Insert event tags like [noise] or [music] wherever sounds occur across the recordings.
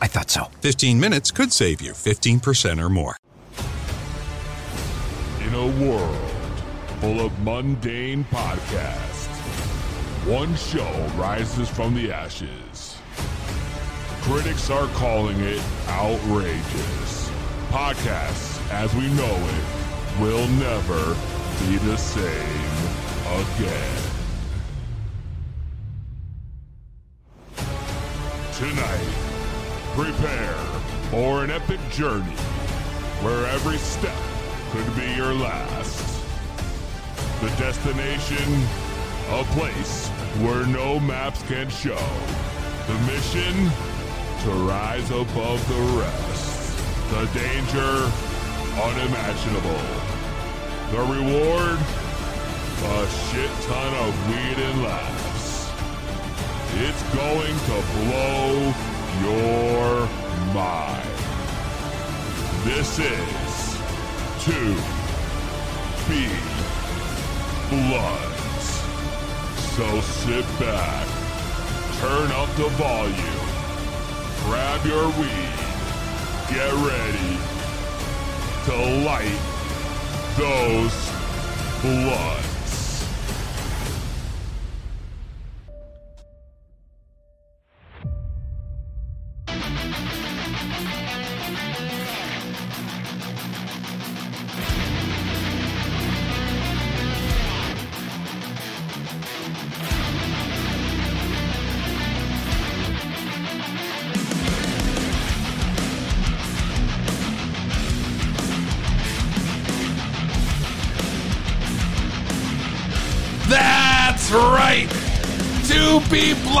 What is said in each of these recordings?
I thought so. 15 minutes could save you 15% or more. In a world full of mundane podcasts, one show rises from the ashes. Critics are calling it outrageous. Podcasts, as we know it, will never be the same again. Tonight, prepare for an epic journey where every step could be your last. The destination, a place where no maps can show. The mission, to rise above the rest. The danger, unimaginable. The reward, a shit ton of weed and laughs. It's going to blow your mind. This is Two B Bloods. So sit back, turn up the volume, grab your weed, get ready to light those bloods.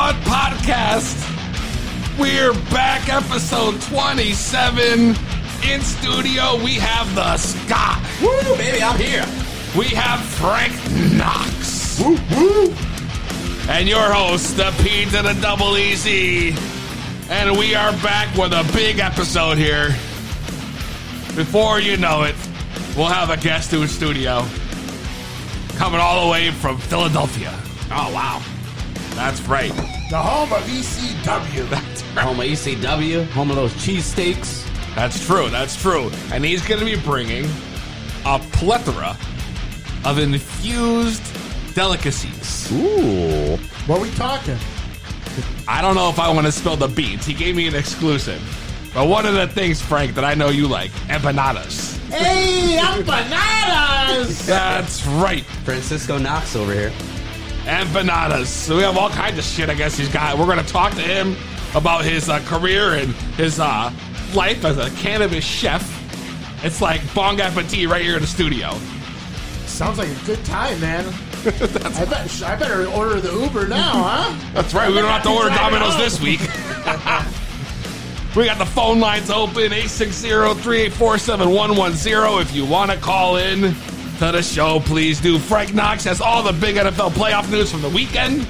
Blunt Podcast. We're back, episode 27. In studio, we have the Scott. Woo, baby, I'm here. We have Frank Knox. Woo, woo. And your host, the P to the double easy. And we are back with a big episode here. Before you know it, we'll have a guest in studio coming all the way from Philadelphia. Oh, wow. That's right. The home of ECW. That's right. Home of ECW, home of those cheesesteaks. That's true. That's true. And he's going to be bringing a plethora of infused delicacies. Ooh. What are we talking? I don't know if I want to spill the beans. He gave me an exclusive. But one of the things, Frank, that I know you like, empanadas. Hey, empanadas! [laughs] That's right. Francisco Knox over here. Empanadas. So we have all kinds of shit, I guess he's got. We're going to talk to him about his uh, career and his uh, life as a cannabis chef. It's like Bong Appetit right here in the studio. Sounds like a good time, man. [laughs] I, bet, I better order the Uber now, huh? That's right. We don't have to order Domino's this week. [laughs] [laughs] we got the phone lines open 860-384-7110 if you want to call in to the show. Please do. Frank knox has all the big nfl playoff news from the weekend.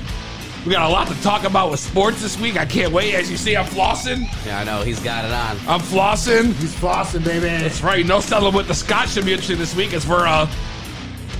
We got a lot to talk about with sports this week. I can't wait. As you see i'm flossing. Yeah, I know. He's got it on. i'm flossing. He's flossing, baby. that's right. No settling with the scott should be interesting this week as we're uh,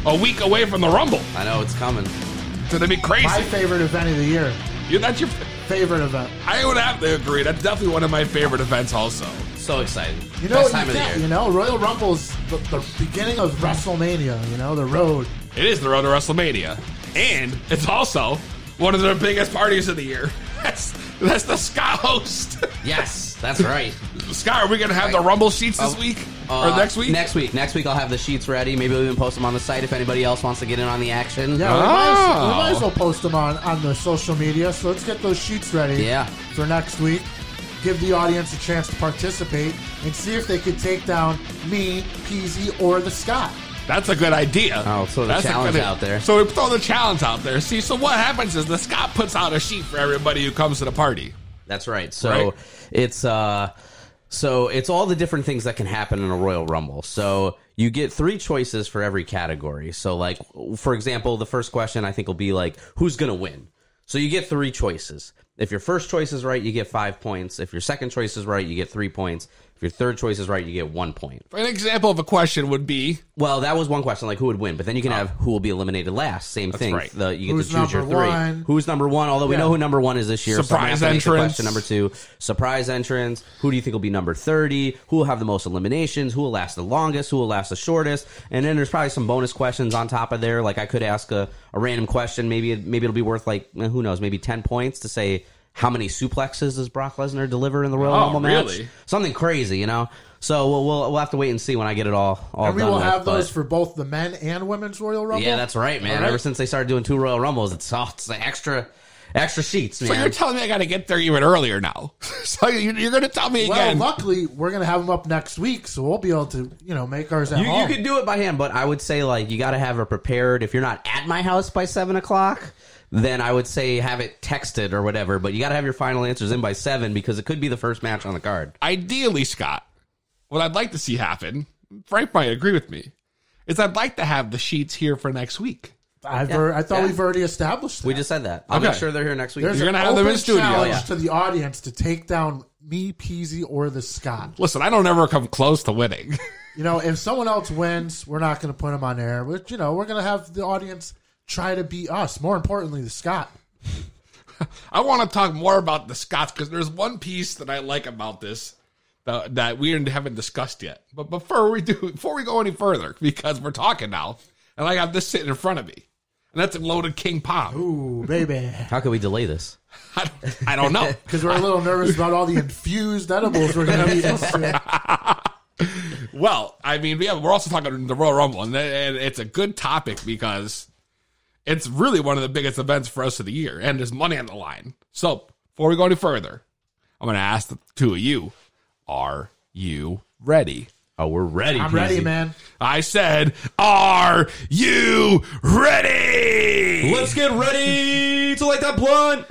a week away from the rumble. I know. It's coming. it's gonna be crazy. My favorite event of the year. you, that's your Favorite event. i would have to agree. That's definitely one of my favorite events also So excited. You know, Best you, time of the year. you know, Royal Rumble's the, the beginning of WrestleMania. You know, the road. It is the road to WrestleMania, and it's also one of their biggest parties of the year. [laughs] That's that's the Scott host. Yes, that's [laughs] right. Scott, are we gonna have the Rumble sheets this Uh, week Uh, or next week? Next week. Next week, I'll have the sheets ready. Maybe we'll even post them on the site if anybody else wants to get in on the action. Yeah, we, might as, Oh. we might as well post them on, on the social media. So let's get those sheets ready Yeah. for next week. Give the audience a chance to participate and see if they could take down me, Peasy, or the Scott. That's a good idea. Oh, so the That's challenge out there. So we throw the challenge out there. See, so what happens is the Scott puts out a sheet for everybody who comes to the party. That's right. So Right. it's uh So it's all the different things that can happen in a Royal Rumble. So you get three choices for every category. So like for example, the first question I think will be like who's going to win. So you get three choices. If your first choice is right, you get 5 points. If your second choice is right, you get 3 points. If your third choice is right, you get 1 point. An example of a question would be Well, that was one question, like who would win. But then you can have who will be eliminated last. Same thing. right. The, you get Who's to choose your number three. one? Who's number one? Although we know who number one is this year. so I'm gonna Surprise have to make the entrance. Question number two: surprise entrance. Who do you think will be number thirty? Who will have the most eliminations? Who will last the longest? Who will last the shortest? And then there's probably some bonus questions on top of there. Like I could ask a, a random question. Maybe it- maybe it'll be worth like eh, who knows? Maybe ten points to say. How many suplexes does Brock Lesnar deliver in the Royal Oh, Rumble match? really? Something crazy, you know. So we'll, we'll we'll have to wait and see when I get it all all And we done will with, have but- those for both the men and women's Royal Rumble. yeah, that's right, man. All right. Ever since they started doing two Royal Rumbles, it's oh, it's the extra extra sheets, man. So you're telling me I got to get there even earlier now? [laughs] so you- you're going to tell me Well, again? luckily we're gonna have them up next week, so we'll be able to, you know, make ours at you, you home. could do it by hand, but I would say like you got to have it prepared. If you're not at my house by seven o'clock, then I would say have it texted or whatever. But you got to have your final answers in by seven because it could be the first match on the card. Ideally, Scott, what I'd like to see happen, Frank might agree with me, is I'd like to have the sheets here for next week. I've alre- I thought Yeah. we've already established. That. We just said that. I'll Okay. make sure they're here next week. There's You're gonna have them in open studio. challenge Yeah. to the audience to take down me, Peasy, or the Scott. Listen, I don't ever come close to winning. [laughs] You know, if someone else wins, we're not going to put them on air. But you know, we're going to have the audience try to beat us. More importantly, the Scott. [laughs] I want to talk more about the Scots because there's one piece that I like about this that, that we haven't discussed yet. But before we do, before we go any further, because we're talking now, and I got this sitting in front of me, and that's a loaded King Palm. Ooh, baby. How can we delay this? [laughs] I, don't- I don't know. [laughs] Because we're a little nervous about all the infused edibles we're going to be eating. Well, I mean, yeah, we're also talking the Royal Rumble, and, and it's a good topic because it's really one of the biggest events for us of the year, and there's money on the line. So, before we go any further, I'm going to ask the two of you: Are you ready? Oh, we're ready. I'm ready, man. I said, "Are you ready?" Let's get ready to light that blunt.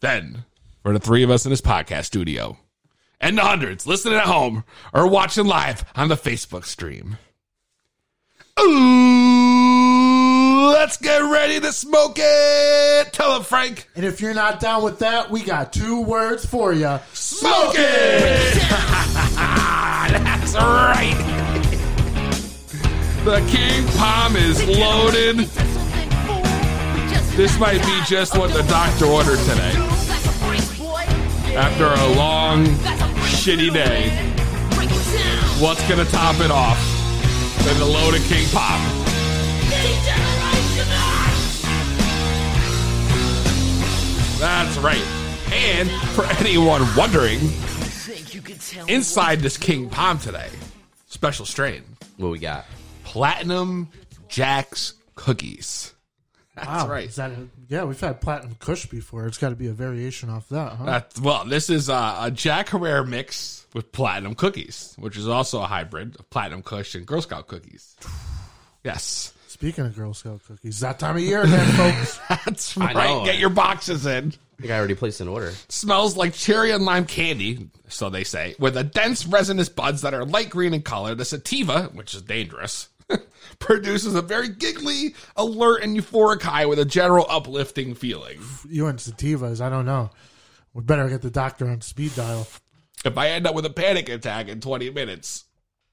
Then, for the three of us in this podcast studio, and the hundreds listening at home or watching live on the Facebook stream. Ooh, let's get ready to smoke it. Tell him, Frank. And if you're not down with that, we got two words for you. Smoke it. [laughs] That's right. The King Palm is loaded. This might be just what the doctor ordered today. After a long, shitty day, what's gonna top it off than the loaded King Palm? That's right. And for anyone wondering, inside this King Palm today, special strain, What we got? Platinum Jack's Cookies. That's Wow, right. Is that a, yeah, we've had Platinum Kush before. It's got to be a variation off that, huh? That's, well, this is uh, a Jack Herer mix with platinum cookies, which is also a hybrid of platinum Kush and Girl Scout cookies. Yes, Speaking of Girl Scout cookies, that time of year again, folks. [laughs] that's I right. know. Get your boxes in. I think I already placed an order. Smells like cherry and lime candy, so they say, with a dense resinous buds that are light green in color. The sativa, which is dangerous, [laughs] produces a very giggly, alert, and euphoric high with a general uplifting feeling. you and sativas, I don't know. We better get the doctor on speed dial. If I end up with a panic attack in 20 minutes,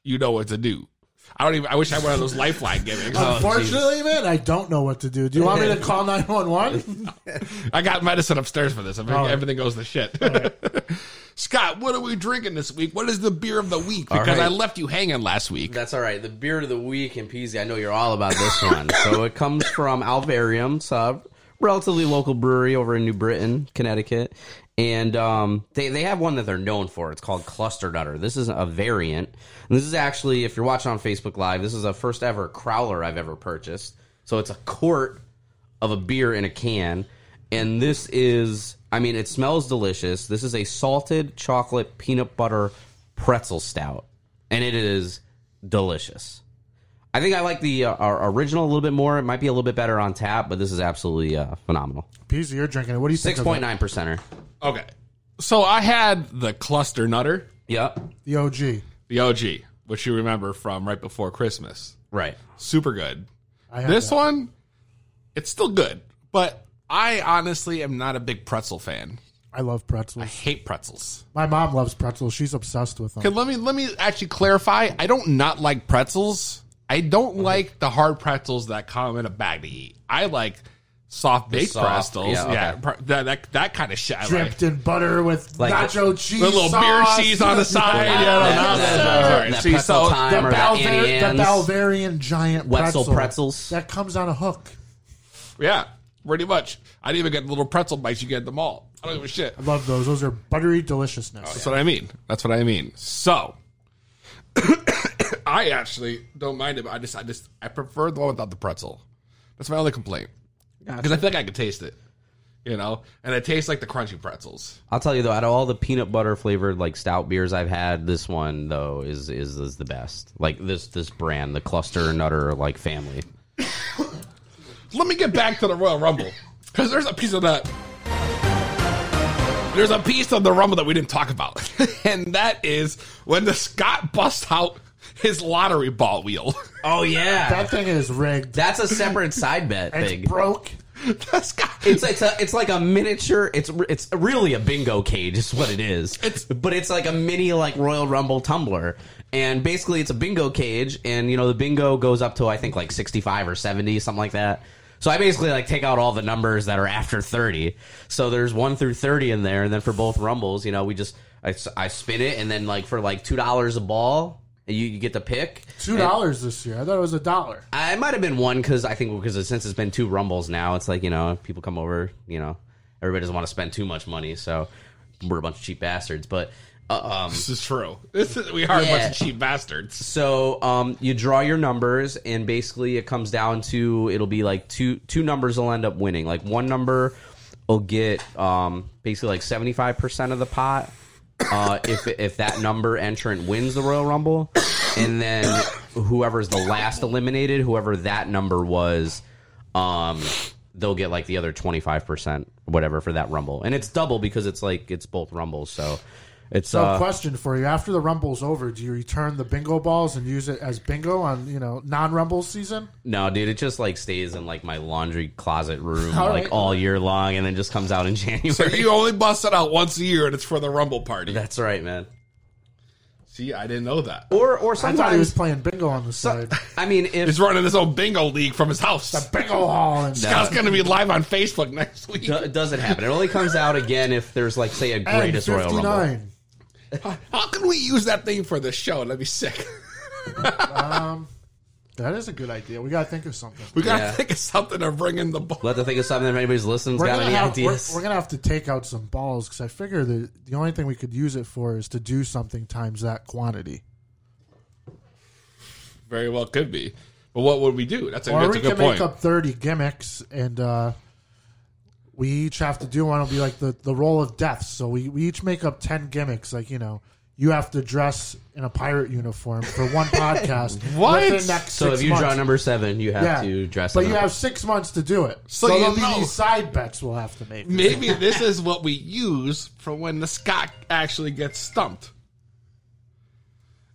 you know what to do. I don't even. I wish I had one of those lifeline gimmicks. Oh, Unfortunately, man, I don't know what to do. Do you want me to call 911? [laughs] I got medicine upstairs for this. If right. everything goes to shit. [laughs] Scott, what are we drinking this week? What is the beer of the week? All Because right. I left you hanging last week. That's all right. The beer of the week and Peasy, I know you're all about this one. so it comes from Alvarium. It's a relatively local brewery over in New Britain, Connecticut. And um, they, they have one that they're known for. It's called Cluster Nutter. This is a variant. And this is actually, if you're watching on Facebook Live, this is a first ever crowler I've ever purchased. So it's a quart of a beer in a can. And this is, I mean, it smells delicious. This is a salted chocolate peanut butter pretzel stout. And it is delicious. I think I like the uh, our original a little bit more. It might be a little bit better on tap, but this is absolutely uh, phenomenal. Peasy, you're drinking it. What do you think? Six point percenter. Okay. So I had the cluster nutter, Yep. The OG. the OG, which you remember from right before Christmas. Right. Super good. I had This that. one, it's still good, but I honestly am not a big pretzel fan. I love pretzels. I hate pretzels. My mom loves pretzels. She's obsessed with them. Okay, let me let me actually clarify. I don't not like pretzels. I don't like the hard pretzels that come in a bag to eat. I like soft baked soft, pretzels. yeah, Yeah, okay. pre- that, that that kind of shit. I like. Dripped in butter with Like nacho cheese. The little beer cheese on the [laughs] side. That- yeah, so- The, or that Balver- the Balvarian giant Wetzel pretzel. pretzels. That comes on a hook. Yeah, pretty much. I didn't even get the little pretzel bites you get at the mall. I don't give a shit. I love those. Those are buttery deliciousness. That's what I mean. That's what I mean. So, [coughs] I actually don't mind it. But I just, I just, I prefer the one without the pretzel. That's my only complaint because I feel like I could taste it, you know, and it tastes like the crunchy pretzels. I'll tell you though, out of all the peanut butter flavored like stout beers I've had, this one though is is, is the best. Like this this brand, the Cluster Nutter like family. Let me get back to the Royal Rumble because there's a piece of that. There's a piece of the Rumble that we didn't talk about, [laughs] and that is when the Scott busts out his lottery ball wheel. Oh yeah, That thing is rigged. that's a separate [laughs] side bet It's thing. broke. the Scott, It's it's a, it's like a miniature. It's it's really a bingo cage. Is what it is. It's- but it's like a mini like Royal Rumble tumbler, and basically it's a bingo cage, and you know the bingo goes up to I think like sixty five or seventy something like that. So I basically like take out all the numbers that are after thirty. So there's one through thirty in there, and then for both rumbles, you know, we just I, s- I spin it, and then like for like two dollars a ball, you, you get the pick Two dollars this year. I thought it was a dollar. I might have been one because I think because since it's been two rumbles now, it's like you know people come over, you know, everybody doesn't want to spend too much money, so we're a bunch of cheap bastards. But uh, um, this is true. This is, we are a bunch of cheap bastards. so um, you draw your numbers, and basically it comes down to it'll be like two two numbers will end up winning. Like one number will get um, basically like seventy five percent of the pot. Uh, if if that number entrant wins the Royal Rumble, and then whoever's the last eliminated, whoever that number was, um, they'll get like the other twenty five percent, whatever for that Rumble, and it's double because it's like it's both Rumbles, so it's So, uh, question for you: After the rumble's over, do you return the bingo balls and use it as bingo on you know non-rumble season? No, dude, it just like stays in like my laundry closet room [laughs] All like right. all year long, and then just comes out in [laughs] January. So you only bust it out once a year, and it's for the Rumble party. That's right, man. See, I didn't know that. Or or I thought he was playing bingo on the side. I mean, if He's running his own bingo league from his house. The bingo hall and Scott's going to be live on Facebook next week. it doesn't happen, it only comes out again if there's like say a greatest Royal Rumble. 59. How can we use that thing for the show? Let me be sick. That is a good idea. We gotta think of something. We got to Yeah. think of something to bring in the ball. We'll have to think of something if anybody's listening's We're got gonna, any have, we're, ideas. we're gonna have to take out some balls because I figure that the only thing we could use it for is to do something times that quantity. Very well could be. But what would we do? That's a, Or that's we a good can point. make up thirty gimmicks, and uh, we each have to do one. It'll be like the the roll of death. So we, we each make up ten gimmicks. Like you know, you have to dress in a pirate uniform for one [laughs] podcast. What? within the next so six if you months. draw number seven, you have yeah, to dress. but you up. have six months to do it. So So, there'll be know- these side bets we'll have to make. Maybe this is what we use for when the Scott actually gets stumped.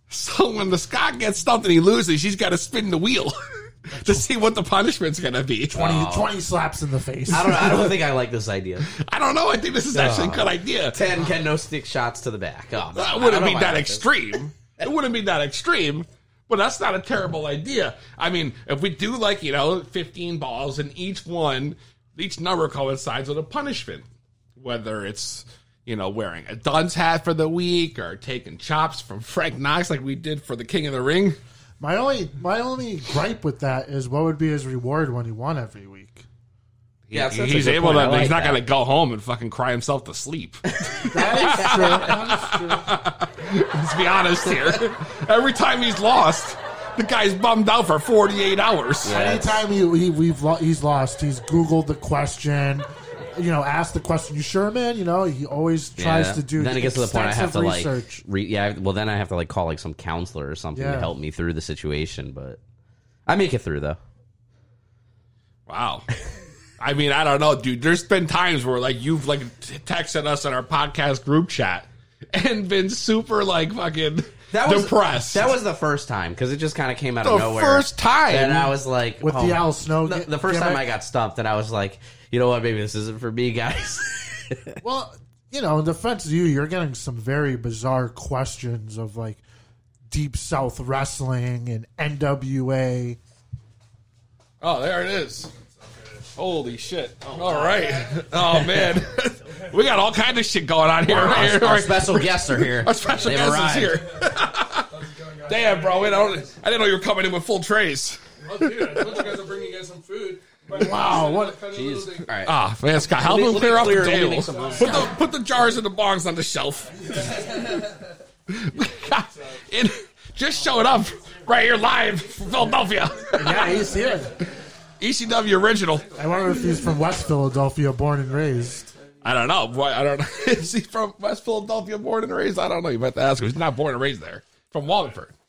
So when the Scott gets stumped and he loses, he's got to spin the wheel [laughs] [laughs] to see what the punishment's going to be. 20, 20 slaps in the face. I don't. I don't think I like this idea. I don't know. I think this is actually a oh. good idea. Ten can no stick shots to the back. Oh, That I wouldn't don't be know that about this. extreme. [laughs] It wouldn't be that extreme, but that's not a terrible idea. I mean, if we do like, you know, 15 balls and each one, each number coincides with a punishment, whether it's, you know, wearing a dunce hat for the week or taking chops from Frank Knox like we did for the King of the Ring. My only my only gripe with that is what would be his reward when he won every week. Yeah, that's- that's he's able point. to, like he's not that. going to go home and fucking cry himself to sleep. [laughs] That [laughs] is true. That is true. Let's be honest here. Every time he's lost, the guy's bummed out for 48 hours. Anytime he, he we've lo- he's lost, he's Googled the question. You know, ask the question. You sure, man? You know, he always tries Yeah. to do. Then it gets to the point I have to extensive like, research. re- yeah. Well, then I have to like call like some counselor or something to help me through the situation. But I make it through though. Wow. [laughs] I mean, I don't know, dude. There's been times where like you've like t- texted us in our podcast group chat, and been super like fucking That was depressed. That was the first time because it just kind of came out The of nowhere. first time? and I was like, With oh. the Al Snow The, gi- the first time gimmick? I got stumped, and I was like, you know what? Maybe this isn't for me, guys. [laughs] Well, you know, in defense of you, you're getting some very bizarre questions of like Deep South Wrestling and NWA. Oh, there it is. Holy shit! Oh, all right. [laughs] Oh man, [laughs] we got all kinds of shit going on here. our, Here, our right. special guests are here. Our special They've guest arrived. is here. Damn, bro, we don't, I didn't know you were coming in with full trays. Oh, dude, I told you guys I'm bringing you guys some food. Wow, what? Jeez. All right. Ah, man, Scott, help me- him clear up the clear- table. make some room. Put the, put the jars and the bongs on the shelf. [laughs] it just showed up right here live from Philadelphia. Yeah, he's here. [laughs] ECW original. I wonder if he's from West Philadelphia, born and raised. I don't know. Boy, I don't know. [laughs] Is he from West Philadelphia, born and raised? I don't know. You might have to ask him. He's not born and raised there. From Wallingford. Wallingford, Connecticut.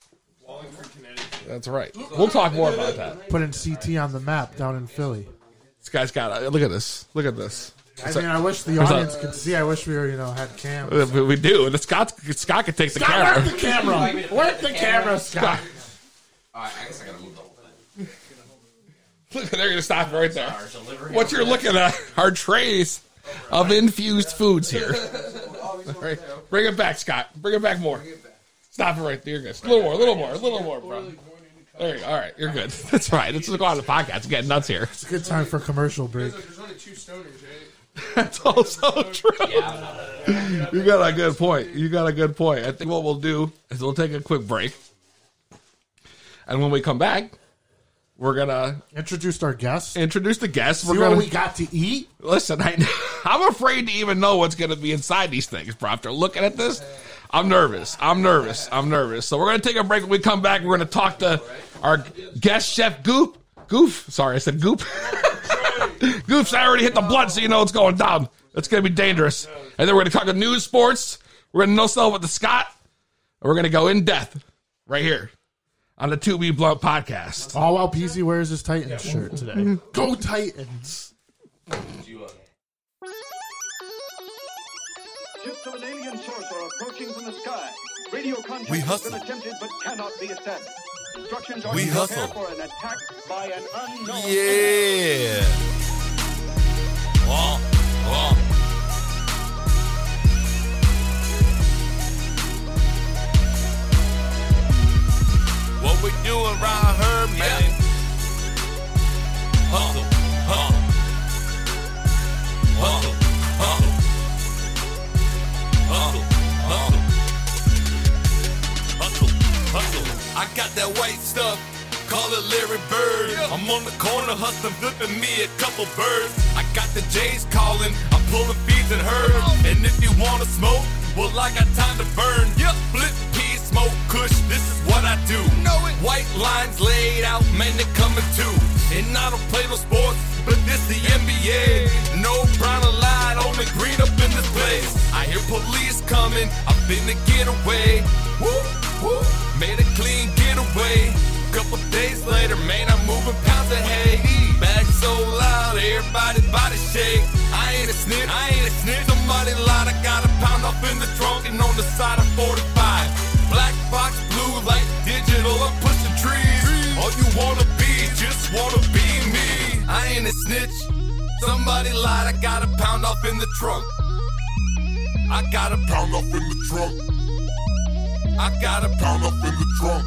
That's right. We'll talk more about that. Putting CT on the map down in Philly. This guy's got. Look at this. Look at this. I mean, I wish the What's up? audience could see. I wish we were, you know, had cams. Uh, We we do. And Scott, Scott can take the camera. Work the camera. Work the camera, Scott. All right, I guess I gotta move the whole thing. Look, they're going to stop right there. What you're looking at are trays of infused foods here. All [laughs] right. Bring it back, Scott. Bring it back more. Stop it right there. You're good. A little more, a little more, a little more, bro. There you go. All right, you're good. [laughs] That's right. Let's go on the podcast. It's getting nuts here. It's a good time for commercial break. There's only two stoners, right? [laughs] That's also true. You got a good point. You got a good point. I think what we'll do is we'll take a quick break. And when we come back, we're going to introduce our guests. introduce the guests. See We're what going we got to eat. Listen, I, [laughs] I'm afraid to even know what's going to be inside these things, bro. After looking at this, I'm nervous. I'm nervous. I'm nervous. So we're going to take a break. When we come back, we're going to talk to our guest chef, Goop. Goof. Sorry, I said Goop. [laughs] Goof's I already hit the blood, so you know what's going down. It's going to be dangerous. And then we're going to talk to news, sports. We're going to know stuff with the Scott. And we're going to go in depth right here on the 2B Blunt podcast. All while Peasy wears his Titans shirt today. Mm-hmm. Go Titans! Ships of an alien source are approaching from the sky. Radio contact We has hustle. been attempted but cannot be established. Instructions are We to prepare hustle. for an attack by an unknown. Yeah. Wah, wah. What we doing around here, man? Hustle, hustle. I got that white stuff. Call it Larry Bird. I'm on the corner hustling, flipping me a couple birds. I got the J's calling. I'm pulling feeds and herds. And if you wanna smoke, well, I got time to burn. Yep, flip peas, smoke kush. This is what I do. Know it. White lines laid out, man, they coming too. And I don't play no sports, but this the NBA. No brown light, only green up in this place. I hear police coming, I'm finna get away. Woo, woo, made a clean getaway. Couple days later, man, I'm moving pounds of hay. Back so loud, everybody body shake. I ain't a snitch, I ain't a snitch. Somebody lied, I got a pound off in the trunk and on the side of 45. Black box, blue light, digital, I'm pushing trees. All you wanna be, just wanna be me. I ain't a snitch. Somebody lied, I got a pound off in the trunk. I got a pound off in the trunk. I got a pound off in the trunk.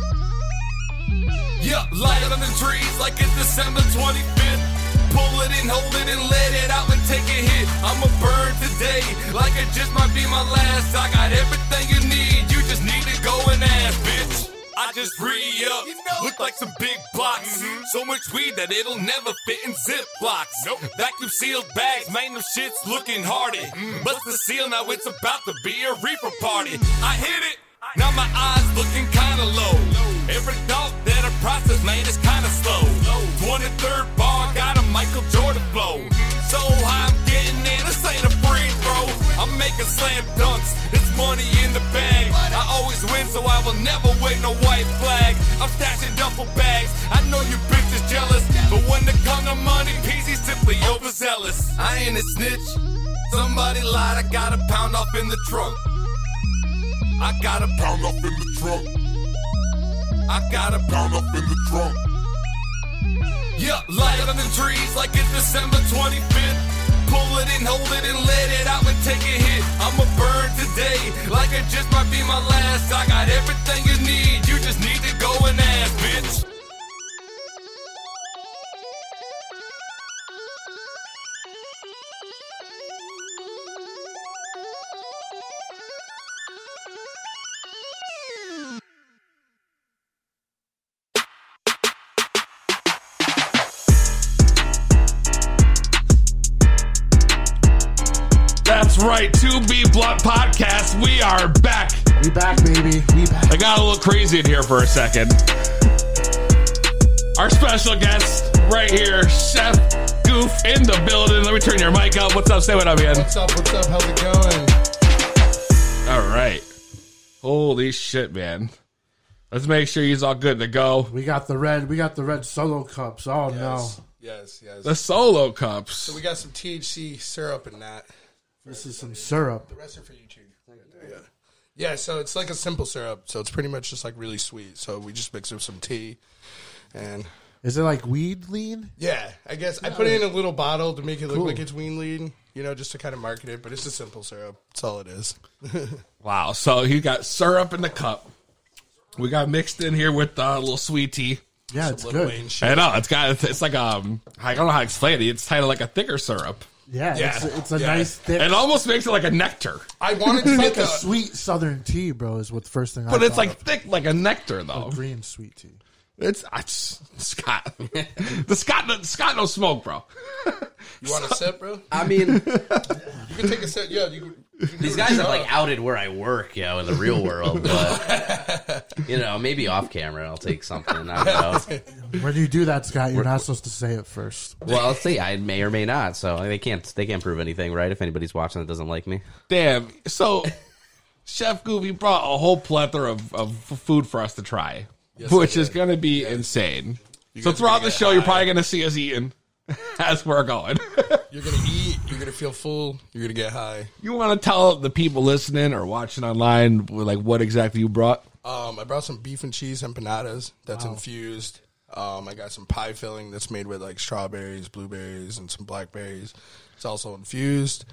Yeah, light it on the trees like it's December 25th. Pull it and hold it and let it out and take a hit. I'm a burn today, like it just might be my last. I got everything you need, you just need to go and ask, bitch. I just re up, look like some big blocks. Mm-hmm. So much weed that it'll never fit in zip blocks. Nope. Vacuum sealed bags, man, them shits looking hardy. Mm-hmm. Bust the seal, now it's about to be a reaper party. Mm-hmm. I hit it, now my eyes looking kinda low. Every thought that I process, man, is kinda slow. 23rd bar, got a Michael Jordan flow. So high, I'm getting in, this ain't a. I'm making slam dunks, it's money in the bag. I always win, so I will never wait no white flag. I'm stashing duffel bags, I know you bitches jealous. But when it come to money, PZ simply overzealous. I ain't a snitch. Somebody lied, I got a pound off in the trunk. I got a pound up in the trunk. I got a pound up in the trunk. Yeah, light on the trees like it's December 25th. Pull it and hold it and let it out and take a hit. I'ma burn today like it just might be my last. I got everything you need, you just need to go and ask, bitch. Right, 2B Blunt Podcast. We are back. We back, baby. We back. I got a little crazy in here for a second. Our special guest right here, Chef Goof in the building. Let me turn your mic up. What's up? Say what up, man. What's up? What's up? How's it going? All right. Holy shit, man. Let's make sure he's all good to go. We got the red. We got the red solo cups. Oh Yes. Yes, yes. The solo cups. so we got some THC syrup in that. No, this is some syrup. The rest are for you, too. Yeah. Yeah, so it's like a simple syrup. So it's pretty much just like really sweet. So we just mix it with some tea. And Is it like weed lean? yeah, I guess I put it in a little bottle to make it look Cool. like it's wean lean, you know, just to kind of market it. But it's a simple syrup. That's all it is. [laughs] Wow. So you got syrup in the cup. We got mixed in here with uh, a little sweet tea. Yeah, it's Little good. Wayne shit. I know it's got it's, it's like um I don't know how to explain it. It's kind of like a thicker syrup. Yeah, Yeah. it's, it's a Yeah. nice thick. It almost makes it like a nectar, I wanted to It's get like a the sweet southern tea, bro. Is what the first thing. I but it's thought like thick like a nectar though. of. green sweet tea. It's, it's Scott. the Scott Scott no smoke, bro. You want a sip, bro? I mean, You can take a sip. Yeah, you can. you can these do a guys have shot. like outed where I work, you know, in the real world. But [laughs] you know, maybe off camera, I'll take something. I don't know. [laughs] When you do that, Scott, you're not supposed to say it first. Well, I'll see. I may or may not. So they can't. They can't prove anything, right? If anybody's watching that doesn't like me. Damn. So Chef Goofy brought a whole plethora of, of food for us to try, which is going to be insane. So throughout the show, you're probably going to see us eating [laughs] as we're going. [laughs] You're gonna eat. You're gonna feel full. You're gonna get high. you want to tell the people listening or watching online like what exactly you brought? Um, I brought some beef and cheese empanadas that's infused. Um, I got some pie filling that's made with like strawberries, blueberries, and some blackberries. It's also infused.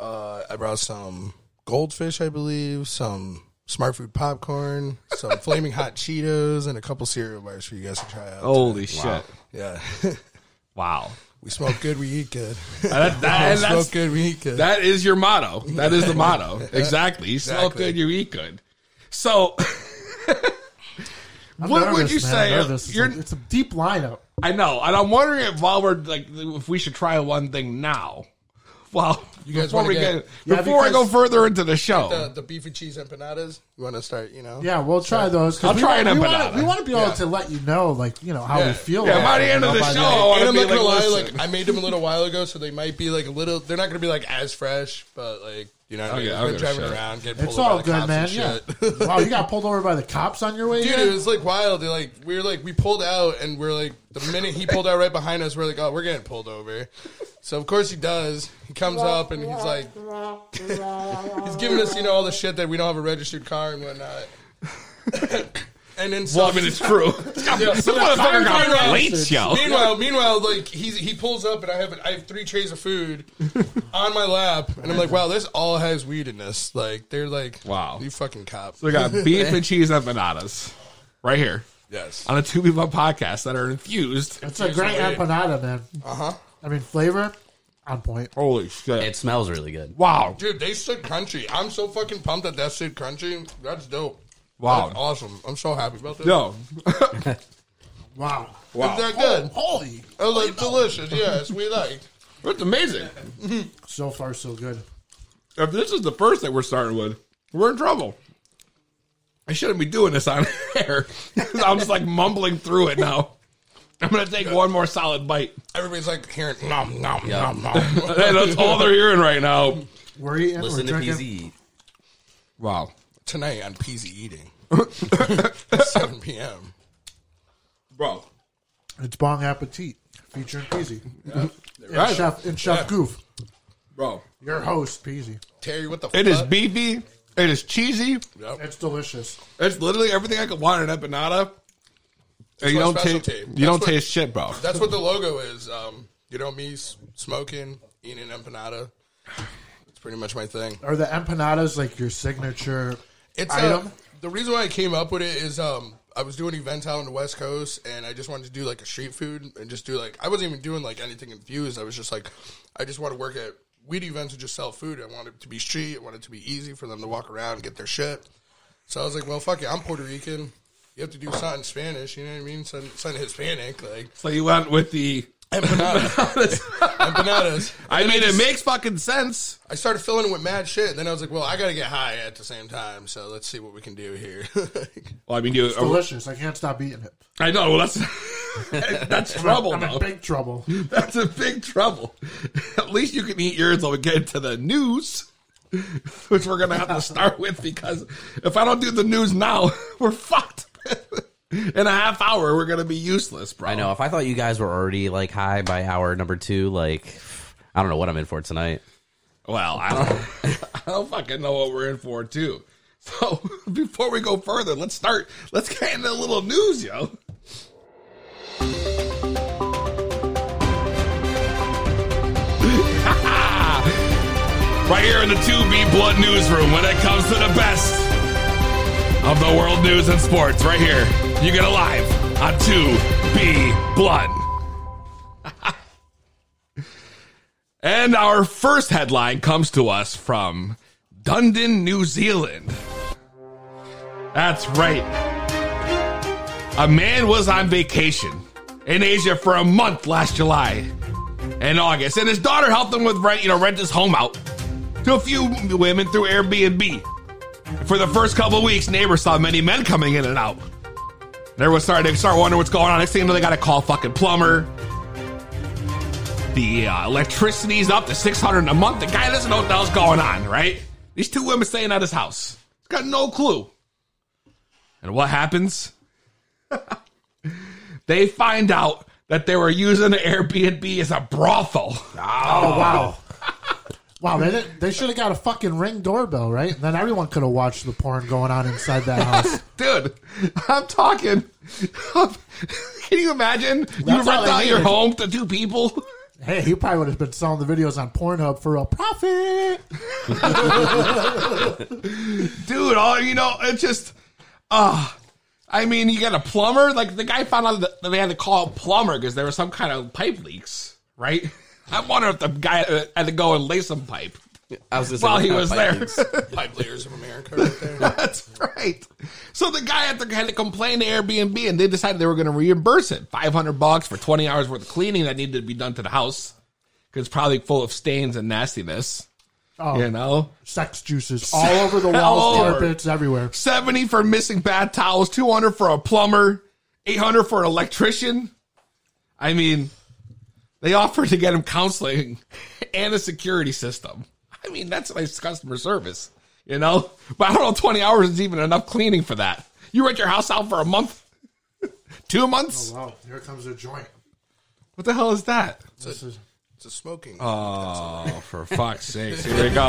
Uh, I brought some goldfish, I believe, some smart food popcorn, some [laughs] flaming hot Cheetos, and a couple cereal bars for you guys to try out. Holy shit! yeah. [laughs] Wow. we smoke good, we eat good. Uh, that, that- [laughs] we and smoke that's, good, we eat good. that is your motto. That is the motto. Exactly. You smoke good, you eat good. So, I'm what would you man. say? I'm nervous. It's, You're- a, it's a deep lineup. I know, and I'm wondering if while we're like, if we should try one thing now. Well, You guys before wanna we get- get, Yeah, before I go further into the show, the, the beef and cheese empanadas. You want to start? You know? Yeah, we'll try those. 'cause I'll we try want- an we empanada. Want, we want to be able Yeah. to let you know, like you know, how Yeah. we feel. Yeah, about by the it, end of the show, I wanna and I'm be not gonna like, lie, like I made them a little while ago, so they might be like a little. They're not gonna be like as fresh, but like you know, what I oh, mean? Okay, I'll We're give a driving shot. around, getting pulled It's over all by the good, cops man. and Yeah. shit. [laughs] wow, you got pulled over by the cops on your way Dude, here? it was like wild. They like we were like we pulled out, and we're like the minute he pulled out right behind us, we're like, oh, we're getting pulled over. So of course he does. He comes up and he's like, [laughs] he's giving us you know all the shit that we don't have a registered car and whatnot. [laughs] and then so, well, I mean, [laughs] it's true. Yeah, This so motherfucker got meanwhile- plates, yo. Meanwhile, meanwhile, like he's he pulls up and I have I have three trays of food [laughs] on my lap, and I'm like, wow, this all has weed in this. Like they're like, Wow. you fucking cop. So we got [laughs] beef and cheese empanadas right here yes, on a two people podcast that are infused. It's a great empanada, man. uh huh. I mean, flavor on point. Holy shit! It smells really good. wow, Dude, they stood crunchy. I'm so fucking pumped that that stood crunchy. That's dope. Wow. That's awesome. I'm so happy about this. yo, [laughs] Wow. wow, Is that good? Holy. Oh, like delicious. Yes, we like. that's amazing. [laughs] So far, so good. If this is the first that we're starting with, we're in trouble. I shouldn't be doing this on [laughs] air. I'm just like mumbling through it now. I'm gonna take one more solid bite. Everybody's like hearing nom nom Yeah. nom nom. That's all they're hearing right now. We're eating. Listen we're to drinking. PZ. Wow. Tonight on Peasy Eating, [laughs] 7 p.m. Bro. It's Bong Appetit featuring Peasy. And Right. Chef and Chef Yeah. Goof, Bro. your host Peasy. Terry, what the It is fuck? beefy. It is cheesy. It's delicious. It's literally everything I could want in an empanada. And you don't taste. You That's don't what- taste shit, bro. That's what the logo is. Um, you know me smoking, eating empanada. It's pretty much my thing. Are the empanadas like your signature It's item? uh, the reason why I came up with it is um, I was doing events out on the West Coast, and I just wanted to do like a street food and just do like I wasn't even doing like anything infused. I was just like I just want to work at weed events and just sell food. I wanted it to be street. I wanted it to be easy for them to walk around and get their shit. So I was like, well, fuck it. I'm Puerto Rican. You have to do something in Spanish. You know what I mean? Something, something Hispanic, like So you went with the [laughs] empanadas. empanadas. I And mean, then it makes fucking sense. I started filling it with mad shit. And then I was like, well, I got to get high at the same time. So let's see what we can do here. [laughs] Well, I mean, you. It's delicious. I can't stop eating it. I know. Well, that's [laughs] that's trouble. I'm in though. big trouble. That's a big trouble. At least you can eat yours while we get into the news, which we're gonna have to start with because if I don't do the news now, we're fucked. In a half hour, we're gonna be useless, bro. I know. If I thought you guys were already like high by hour number two, like I don't know what I'm in for tonight. Well, I don't. [laughs] I don't fucking know what we're in for too. So [laughs] before we go further, let's start. Let's get into a little news, yo. [laughs] right here in the 2B Blunt Newsroom when it comes to the best of the world news and sports. Right here. You get it live on 2B Blunt. and our first headline comes to us from Dunedin, New Zealand. That's right. A man was on vacation in Asia for a month last July and August, and his daughter helped him with rent, you know, rent his home out to a few women through Airbnb. For the first couple weeks, neighbors saw many men coming in and out. And everyone started to start wondering what's going on. Next thing you know, they got to call fucking plumber. The uh, electricity's up to six hundred a month. The guy doesn't know what the hell's going on, right? These two women staying at his house. He's got no clue. And what happens? [laughs] they find out that they were using the Airbnb as a brothel. Oh wow. [laughs] Wow, they didn't, they should have got a fucking ring doorbell, right? Then everyone could have watched the porn going on inside that house. [laughs] Dude, I'm talking. Can you imagine? you all rent out your needed. home to two people? hey, he probably would have been selling the videos on Pornhub for a profit. [laughs] Dude, all you know, it's just uh I mean, you got a plumber. Like the guy found out that they had to call a plumber because there was some kind of pipe leaks, right? I wonder if the guy uh, had to go and lay some pipe I was gonna while he was there. [laughs] Pipe layers of America right there. [laughs] That's right. So the guy had to, had to complain to Airbnb, and they decided they were going to reimburse it five hundred bucks for twenty hours worth of cleaning that needed to be done to the house because it's probably full of stains and nastiness. Oh, You know, sex juices all over the walls, [laughs] over. carpets, everywhere. seventy for missing bad towels, two hundred for a plumber, eight hundred for an electrician. I mean, they offered to get him counseling [laughs] and a security system. I mean, that's nice customer service, you know. But I don't know, twenty hours is even enough cleaning for that. You rent your house out for a month, [laughs] two months. Oh, wow, here comes a joint. What the hell is that? This is It's a smoking. Oh, for fuck's [laughs] sake! Here we go.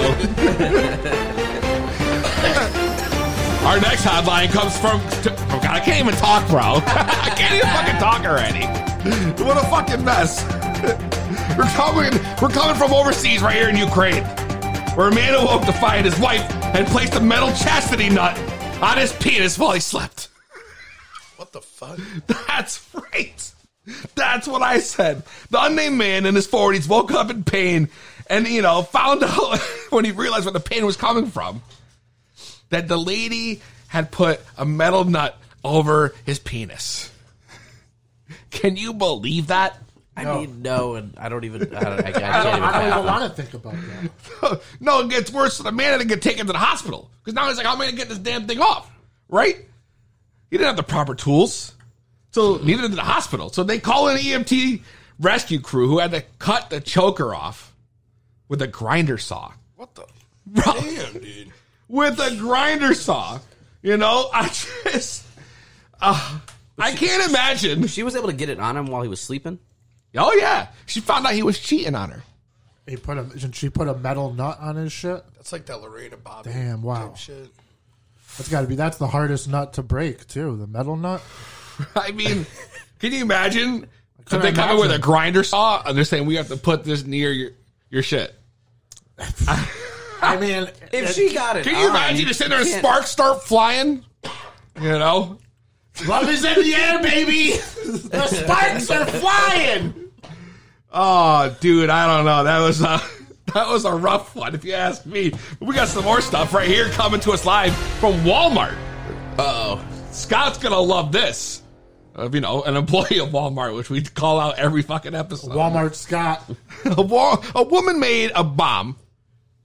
Our next headline comes from. Oh God, I can't even talk, bro. I can't even fucking talk already. What a fucking mess. [laughs] We're coming. We're coming from overseas, right here in Ukraine, where a man awoke to find his wife had placed a metal chastity nut on his penis while he slept. what the fuck? That's right. That's what I said. The unnamed man in his 40s woke up in pain and, you know, found out [laughs] when he realized where the pain was coming from that the lady had put a metal nut over his penis. Can you believe that? I mean, no, and I don't even. I, don't, I, [laughs] I I can't don't, even. I don't even want to think about that. [laughs] no, it gets worse. The man had to get taken to the hospital because now he's like, how am I going to get this damn thing off? Right? He didn't have the proper tools. So needed to the hospital. So they call an EMT rescue crew who had to cut the choker off with a grinder saw. What the? [laughs] Bro, Damn, dude. with a grinder saw. You know, I just, uh, I can't imagine. She was able to get it on him while he was sleeping. Oh yeah, she found out he was cheating on her. He put a. She put a metal nut on his shit. That's like that Lorena Bobbitt. Damn, wow. type Shit. That's got to be. That's the hardest nut to break too. The metal nut. [laughs] I mean, can you imagine if couldn't they come in with a grinder saw and they're saying we have to put this near your your shit? I mean, [laughs] If she got it, Can you on, imagine just sitting there and can't- sparks start flying? You know, love is in the air, baby. [laughs] the sparks are flying. Oh, dude, I don't know. That was a [laughs] that was a rough one, if you ask me. But we got some more stuff right here coming to us live from Walmart. Uh-oh. Scott's gonna love this. Of you know, an employee of Walmart, which we call out every fucking episode. Walmart Scott. [laughs] a, wa- a woman made a bomb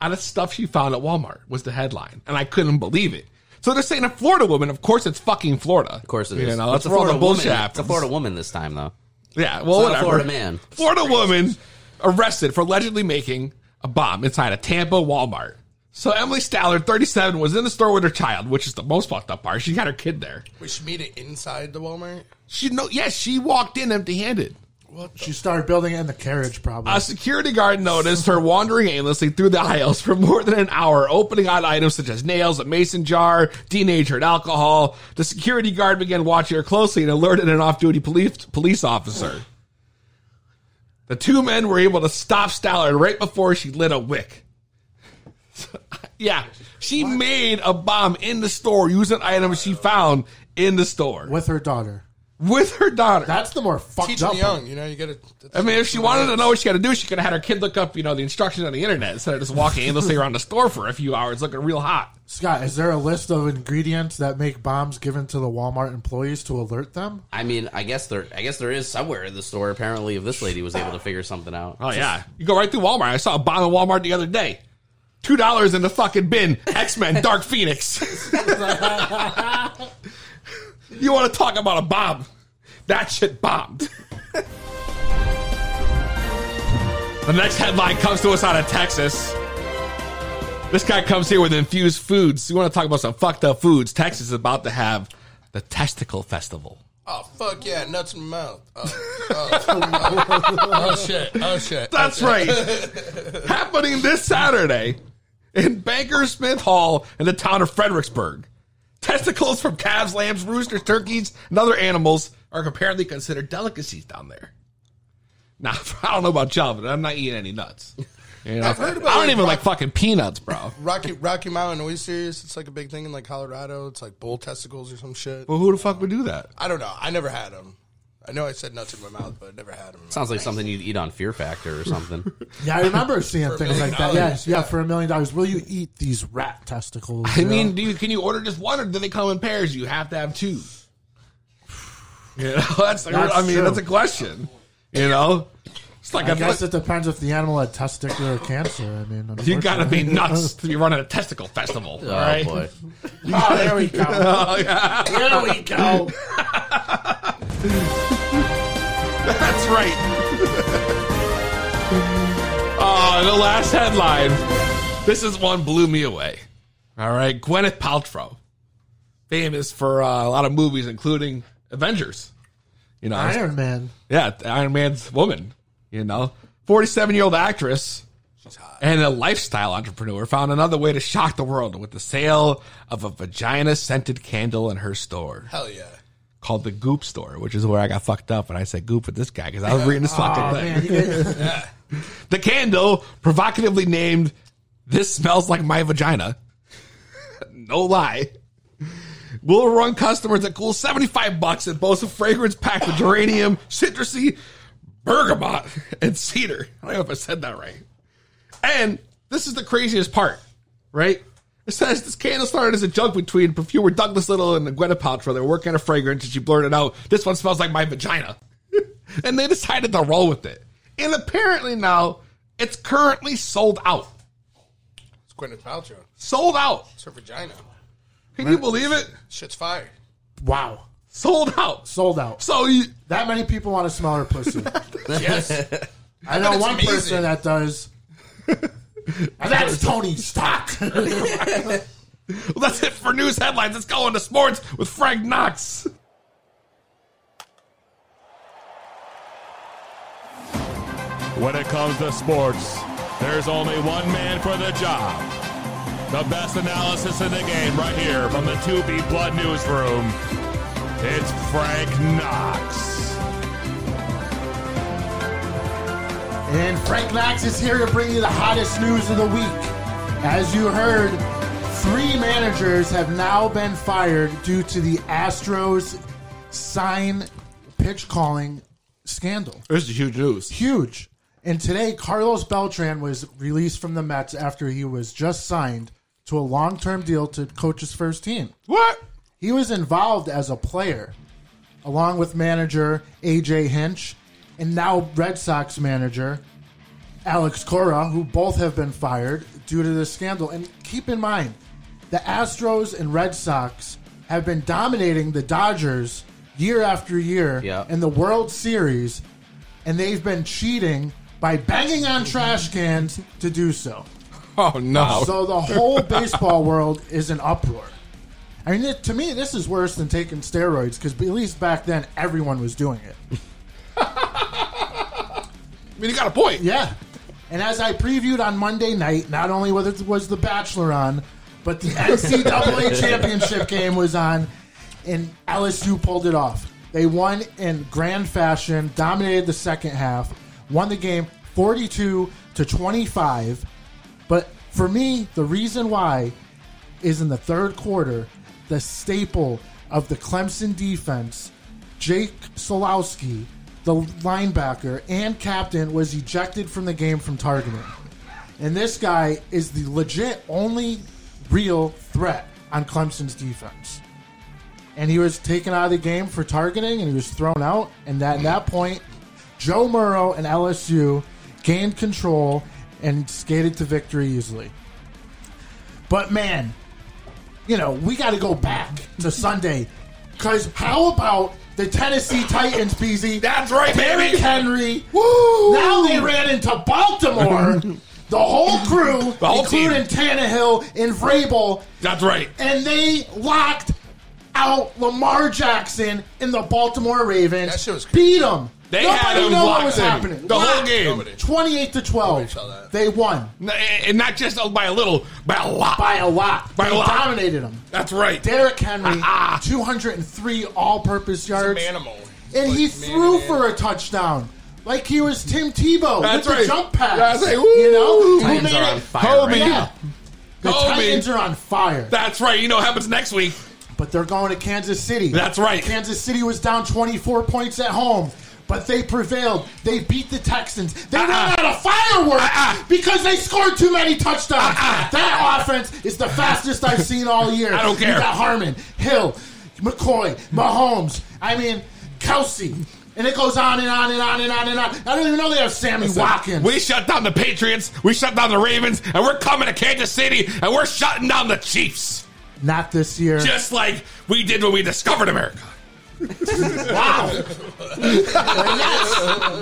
out of stuff she found at Walmart. Was the headline, and I couldn't believe it. So they're saying a Florida woman. Of course, it's fucking Florida. Of course it You is. know, that's the where all the Florida bullshit woman, happens. It's a Florida woman this time, though. Yeah, well, It's not a whatever. Florida man. Florida woman arrested for allegedly making a bomb inside a Tampa Walmart. So Emily Stallard, 37, was in the store with her child, which is the most fucked up part. She got her kid there. We should meet it inside the Walmart. She no, yes, she walked in empty-handed. Well, she started building it in the carriage, probably. A security guard noticed her wandering aimlessly through the aisles for more than an hour, opening out items such as nails, a mason jar, denatured alcohol. The security guard began watching her closely and alerted an off-duty police police officer. The two men were able to stop Stallard right before she lit a wick. [laughs] yeah, she made a bomb in the store using items she found in the store with her daughter. With her daughter. That's the more fucked Teaching up. young, you know, you got to. I mean, if she wanted to know what she got to do, she could have had her kid look up, you know, the instructions on the internet instead of just walking aimlessly [laughs] around the store for a few hours looking real hot. Scott, is there a list of ingredients that make bombs given to the Walmart employees to alert them? I mean, I guess there, I guess there is somewhere in the store. Apparently, if this lady was able to figure something out. Oh yeah, you go right through Walmart. I saw a bomb in Walmart the other day. Two dollars in the fucking bin. X Men Dark Phoenix. [laughs] [laughs] you want to talk about a bomb? That shit bombed. the next headline comes to us out of Texas. This guy comes here with infused foods. You want to talk about some fucked up foods? Texas is about to have the Testicle Festival. Oh fuck yeah, nuts in my mouth. Oh, oh, oh, oh, shit! Oh shit! That's right. Happening this Saturday in Bankersmith Hall in the town of Fredericksburg. Testicles from calves, lambs, roosters, turkeys, and other animals are apparently considered delicacies down there. Now, [laughs] I don't know about y'all, but I'm not eating any nuts. You know, I've heard I don't like, even like fucking peanuts, bro. Rocky Rocky Mountain oysters. It's like a big thing in like Colorado. It's like bull testicles or some shit. Well, who the fuck would do that? I don't know. I never had them. I know I said nuts in my mouth, but I never had them. Sounds like something you'd eat on Fear Factor or something. [laughs] Yeah, I remember seeing For a things million like that. dollars. Yes, yeah, for a million dollars. Will you eat these rat testicles? I you mean, do you, can you order just one, or do they come in pairs? You have to have two. [sighs] You know, that's, [laughs] That's I mean, true. that's a question. You know, it's like I a, guess it depends if the animal had testicular cancer. I mean, You gotta be unfortunately. nuts [laughs] to be running a testicle festival. Oh all right? boy. Oh, there we go. Oh, yeah. There we go. [laughs] That's right. oh, the last headline. This is one blew me away. All right, Gwyneth Paltrow, famous for uh, a lot of movies, including Avengers. You know, Iron Man. yeah, Iron Man's woman. You know, forty-seven-year-old actress and a lifestyle entrepreneur found another way to shock the world with the sale of a vagina-scented candle in her store. Hell yeah! Called the Goop Store, which is where I got fucked up and I said Goop with this guy because I was reading this [laughs] oh, fucking Oh, thing. man. [laughs] you get- The candle, provocatively named "This Smells Like My Vagina," [laughs] no lie, will run customers a cool seventy-five bucks and boasts a fragrance packed with geranium, citrusy, bergamot, and cedar. I don't know if I said that right. And this is the craziest part, right? It says this candle started as a joke between perfumer Douglas Little and Gwyneth Paltrow. They were working on a fragrance, and she blurted out, "This one smells like my vagina," [laughs] and they decided to roll with it. And apparently now it's currently sold out. It's Gwyneth Paltrow. Sold out. It's her vagina. Can you believe it? Shit's fire. wow. Sold out. Sold out. So you, That many people want to smell her pussy. [laughs] Yes. I know one amazing. person that does. And [laughs] that's Tony Stark. [laughs] well, that's it for news headlines. Let's go into sports with Frank Knox. When it comes to sports, There's only one man for the job. The best analysis in the game right here from the 2B Blunt Newsroom. It's Frank Knox. And Frank Knox is here to bring you the hottest news of the week. As you heard, three managers have now been fired due to the Astros sign pitch calling scandal. This is huge news. Huge. And today, Carlos Beltran was released from the Mets after he was just signed to a long term deal to coach his first team. What? He was involved as a player, along with manager AJ Hinch, and now Red Sox manager Alex Cora, who both have been fired due to this scandal. And keep in mind, the Astros and Red Sox have been dominating the Dodgers year after year Yeah. in the World Series, and they've been cheating by banging on trash cans to do so. [laughs] Oh no! So the whole baseball world is in uproar. I mean, it, to me, this is worse than taking steroids because at least back then everyone was doing it. [laughs] I mean, you got a point. Yeah. And as I previewed on Monday night, not only was it was The Bachelor on, but the [laughs] NCAA championship game was on, and LSU pulled it off. They won in grand fashion, dominated the second half, won the game 42 to 25. But for me, the reason why is in the third quarter, the staple of the Clemson defense, Jake Skalski, the linebacker and captain, was ejected from the game from targeting. And this guy is the legit only real threat on Clemson's defense. And he was taken out of the game for targeting and he was thrown out. And at that point, Joe Burrow and LSU gained control and skated to victory easily. But man, you know, we got to go back to Sunday. Because how about the Tennessee Titans, PZ? That's right, Derrick baby. Henry. Woo! Now they ran into Baltimore. [laughs] the whole crew, The whole including Tannehill and Vrabel, That's right. and they locked out Lamar Jackson in the Baltimore Ravens. That shit was crazy. beat them. They Nobody had him knew what locked was in happening. the whole Locked. game. Nobody. Twenty-eight to twelve. They won And not just by a little, by a lot. by a lot. By a they lot. dominated them. That's right. Derrick Henry, [laughs] Ah. 203 all-purpose yards, a manimal. and Like, he man threw and for a touchdown. Like he was Tim Tebow That's with right. the jump pass. That's right. You know, Woo. Who Titans made are it- on fire Kobe. right Yeah. now. The Kobe. Titans are on fire, That's right. You know what happens next week. but they're going to Kansas City. That's right. Kansas City was down 24 points at home. But they prevailed. They beat the Texans. They uh-uh. ran Uh-uh. out of fireworks Uh-uh. because they scored too many touchdowns. Uh-uh. That offense is the fastest I've seen all year. [laughs] I don't care. You got Hardman, Hill, McCoy, Mahomes. I mean, Kelce. And it goes on and on and on and on and on. I don't even know they have Sammy Watkins. We shut down the Patriots. We shut down the Ravens, and we're coming to Kansas City, and we're shutting down the Chiefs, Not this year. just like we did when we discovered America. Wow.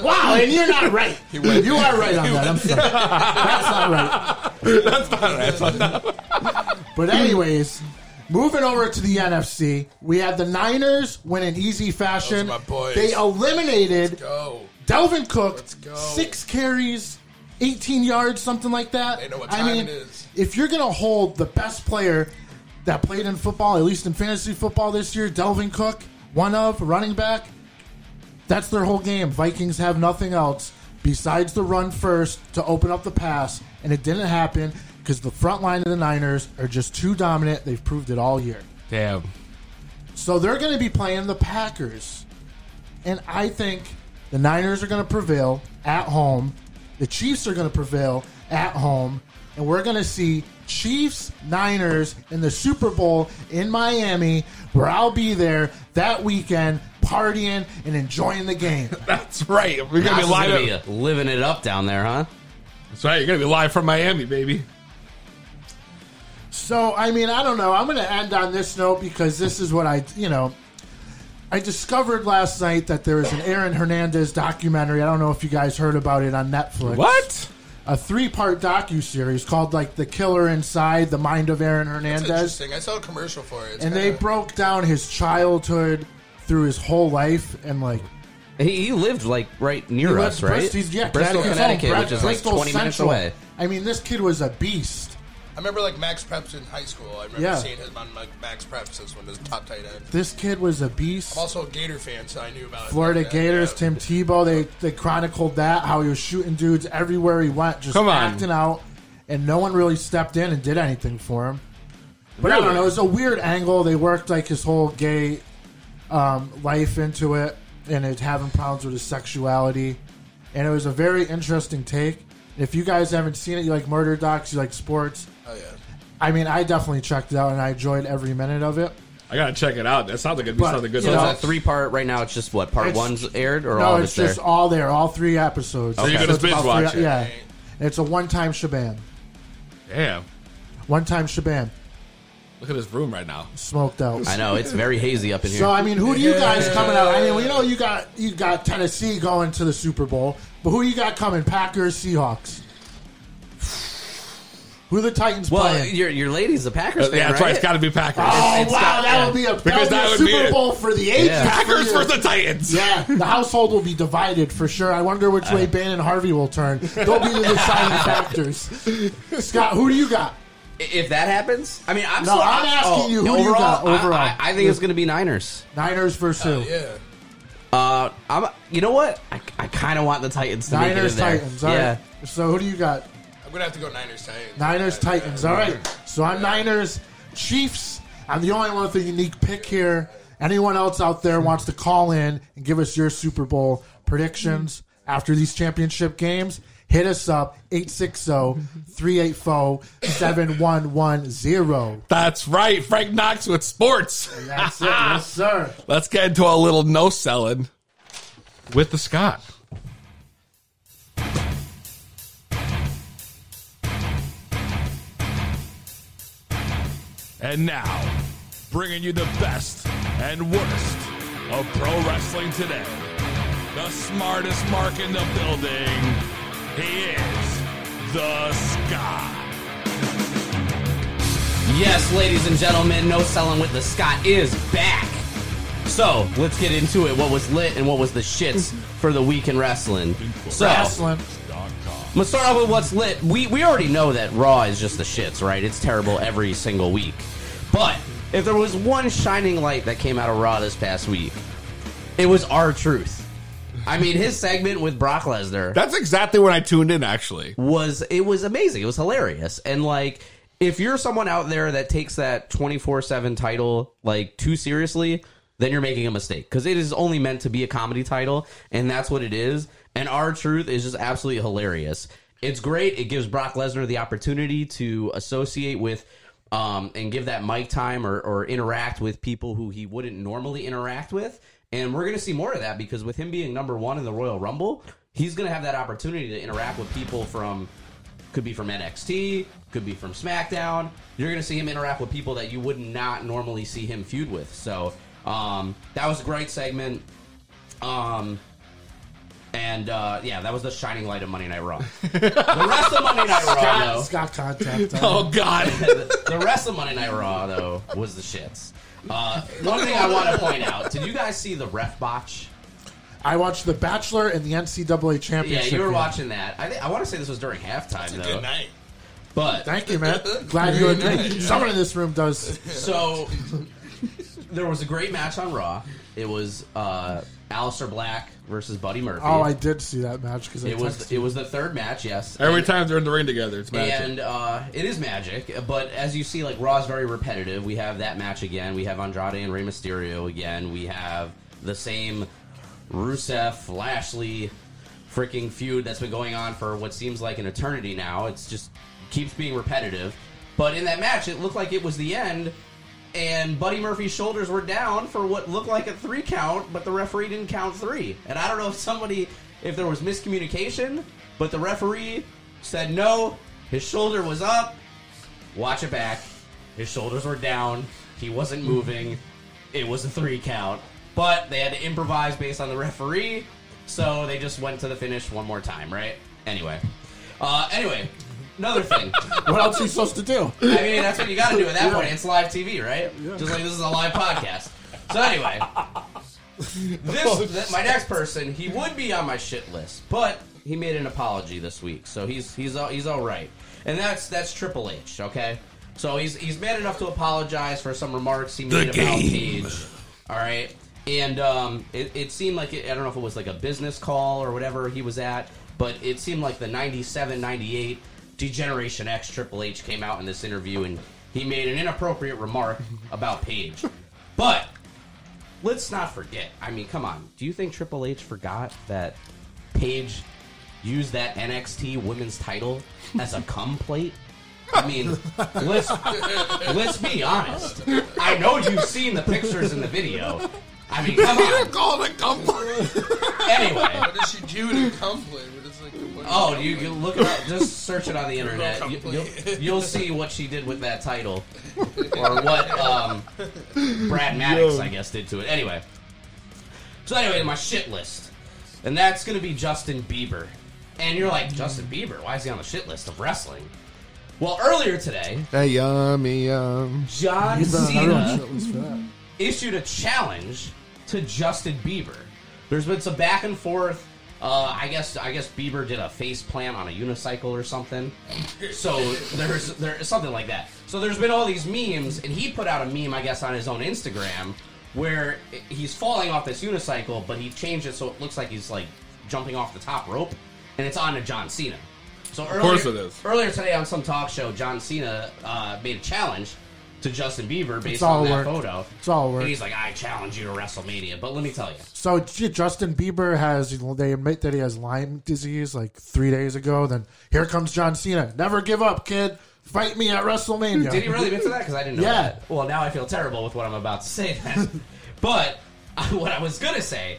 Wow, and you're not right. You are right on that. I'm sorry. That's not right. That's not that's not. But anyways, moving over to the NFC, we had the Niners win in easy fashion. Those are my boys. They eliminated Go. Dalvin Cook, go. six carries, 18 yards, something like that. They know what I time mean, it is. if you're going to hold the best player that played in football, at least in fantasy football this year, Dalvin Cook, one of running back, that's their whole game. Vikings have nothing else besides the run first to open up the pass, and it didn't happen because the front line of the Niners are just too dominant. They've proved it all year. Damn. So they're going to be playing the Packers. And I think the Niners are going to prevail at home. The Chiefs are going to prevail at home. And we're going to see Chiefs Niners in the Super Bowl in Miami, where I'll be there that weekend partying and enjoying the game. [laughs] That's right. We're gonna Knox be is live. gonna be living it up down there, huh? That's right. You're gonna be live from Miami, baby. So, I mean, I don't know. I'm going to end on this note because this is what I, you know, I discovered last night that there is an Aaron Hernandez documentary. I don't know if you guys heard about it on Netflix. What? A three-part docu series called like "The Killer Inside: The Mind of Aaron That's Hernandez," interesting. I saw a commercial for it. It's and they kinda- broke down his childhood through his whole life and like He, he lived like right near He us, right? Bristol- he's- yeah, Bristol, Connecticut. Connecticut, which is like Bristol 20 minutes away. I mean, this kid was a beast. I remember like MaxPreps in high school. I remember Yeah. seeing him on like MaxPreps as one of his top tight end. This kid was a beast. I'm also a Gator fan, so I knew about it. Florida back. Gators, Yeah. Tim Tebow, they they chronicled that how he was shooting dudes everywhere he went, just Come on. acting out, and no one really stepped in and did anything for him. But I don't know, it was a weird angle. They worked like his whole gay um, life into it, and it having problems with his sexuality, and it was a very interesting take. If you guys haven't seen it, you like murder docs, you like sports. Oh yeah. I mean, I definitely checked it out, and I enjoyed every minute of it. I gotta check it out. That sounds like it'd be But, something good. you So know, it's a three part right now. It's just what part It's- one's aired or no, all of it's it's just there. all there, all three episodes. So you're gonna it's binge about watch three- it. Yeah, it's a one-time shabam. Damn. One-time shabam. Look at this room right now. Smoked out. I know it's very hazy up in here. So I mean, who do you guys coming out? I mean, we know you got you got Tennessee going to the Super Bowl, but who you got coming? Packers, Seahawks. Who the Titans well, playing? your your lady's a Packers Uh, fan, yeah, that's right? right. It's got to be Packers. Oh it's wow, got- that yeah. would be a, that Because would be that a would Super be it. Bowl for the ages. Yeah. Packers for for the Titans. Yeah, the household will be divided for sure. I wonder which way Ban and Harvey will turn. They'll be the deciding [laughs] factors. Scott, who do you got? If that happens, I mean, I'm No, still, I'm asking you, who do you overall, got I- overall? I, I think it's going to be Niners. Niners versus who? Yeah. Uh, I'm. You know what? I, I kind of want the Titans to make it Niners, in there. Titans. All right. yeah. So who do you got? I'm gonna have to go Niners Titans. Niners, Titans. All right. So I'm Niners, Chiefs. I'm the only one with a unique pick here. Anyone else out there wants to call in and give us your Super Bowl predictions after these championship games? Hit us up 860-384-7110. That's right. Frank Knox with sports. That's it. Yes, sir. Let's get into a little no selling with the Scott. And now, bringing you the best and worst of pro wrestling today. The smartest mark in the building. He is the Scott. Yes, ladies and gentlemen, No Selling with the Scott is back. So let's get into it. What was lit and what was the shits for the week in wrestling? So Wrestling. I'm gonna start off with what's lit. We we already know that Raw is just the shits, right? It's terrible every single week. But if there was one shining light that came out of Raw this past week, it was R-Truth. I mean, his segment with Brock Lesnar That's exactly when I tuned in, actually. was it was amazing. It was hilarious. And like if you're someone out there that takes that 24/7 title like too seriously, then you're making a mistake cuz it is only meant to be a comedy title and that's what it is. And R-Truth is just absolutely hilarious. It's great. It gives Brock Lesnar the opportunity to associate with um, and give that mic time or, or interact with people who he wouldn't normally interact with. And we're going to see more of that because with him being number one in the Royal Rumble, he's going to have that opportunity to interact with people from, could be from NXT, could be from SmackDown. You're going to see him interact with people that you would not normally see him feud with. So um, that was a great segment. Um, and uh, yeah, that was the shining light of Monday Night Raw. [laughs] the rest of Monday Night Raw, though, Scott contact. Oh, God. the, [laughs] the rest of Monday Night Raw though was the shits. Uh, one thing I want to point out: Did you guys see the ref botch? I watched The Bachelor and the NCAA championship. Yeah, championship. you were game. watching that. I, think I want to say this was during halftime though. Good night. But Thank you, man. [laughs] Glad you agree. Someone in this room does. so there was a great match on Raw. It was uh, Aleister Black versus Buddy Murphy. Oh, I did see that match because it was it was the third match. Yes, Every And- time they're in the ring together, it's magic. And uh, it is magic, but as you see, like Raw is very repetitive. We have that match again. We have Andrade and Rey Mysterio again. We have the same Rusev Lashley freaking feud that's been going on for what seems like an eternity now. It's just keeps being repetitive. But in that match, it looked like it was the end, and Buddy Murphy's shoulders were down for what looked like a three count, but the referee didn't count three. And I don't know if somebody, if there was miscommunication, but the referee said no, his shoulder was up, watch it back, his shoulders were down, he wasn't moving, it was a three count. But they had to improvise based on the referee, so they just went to the finish one more time, right? Anyway. Uh, anyway, another thing. [laughs] What else are you supposed to do? I mean, that's what you got to do at that point. It's live TV, right? Just like this is a live podcast. So anyway, [laughs] this th- my next person, he would be on my shit list, but he made an apology this week, so he's he's all, he's all right. And that's that's Triple H, okay? So he's he's man enough to apologize for some remarks he made about Paige. All right, and um, it, it seemed like it, I don't know if it was like a business call or whatever he was at, but it seemed like the 97, 98 Degeneration X Triple H came out in this interview and he made an inappropriate remark about Paige. But let's not forget. I mean, come on. Do you think Triple H forgot that Paige used that NXT Women's Title as a cum plate? I mean, let's let's be honest. I know you've seen the pictures in the video. I mean, come on. [laughs] Call it a comfort. [laughs] Anyway, what does she do to comfort? What is like? What oh, you can look it up. Just search it on the internet. You, you'll, you'll [laughs] see what she did with that title, or what um, Brad Maddox, I guess, did to it. Anyway, so anyway, my shit list, and that's going to be Justin Bieber. And you're like, Justin Bieber? Why is he on the shit list of wrestling? Well, earlier today, Hey, yummy, yum. John He's on everyone's Cena shit list for that. issued a challenge to Justin Bieber. There's been some back and forth. Uh, I guess I guess Bieber did a face plant on a unicycle or something. So there's there's something like that. So there's been all these memes, and he put out a meme, I guess, on his own Instagram where he's falling off this unicycle, but he changed it so it looks like he's like jumping off the top rope, and it's on to John Cena. So earlier, course it is. Earlier today on some talk show, John Cena uh, made a challenge to Justin Bieber based on that work. photo. It's all work. And he's like, I challenge you to WrestleMania. But let me tell you, So J- Justin Bieber has they admit that he has Lyme disease like three days ago. Then here comes John Cena. Never give up, kid. Fight me at WrestleMania. did he really admit to that? Because I didn't know Yeah. that. Well, now I feel terrible with what I'm about to say. Then, [laughs] but [laughs] what I was gonna say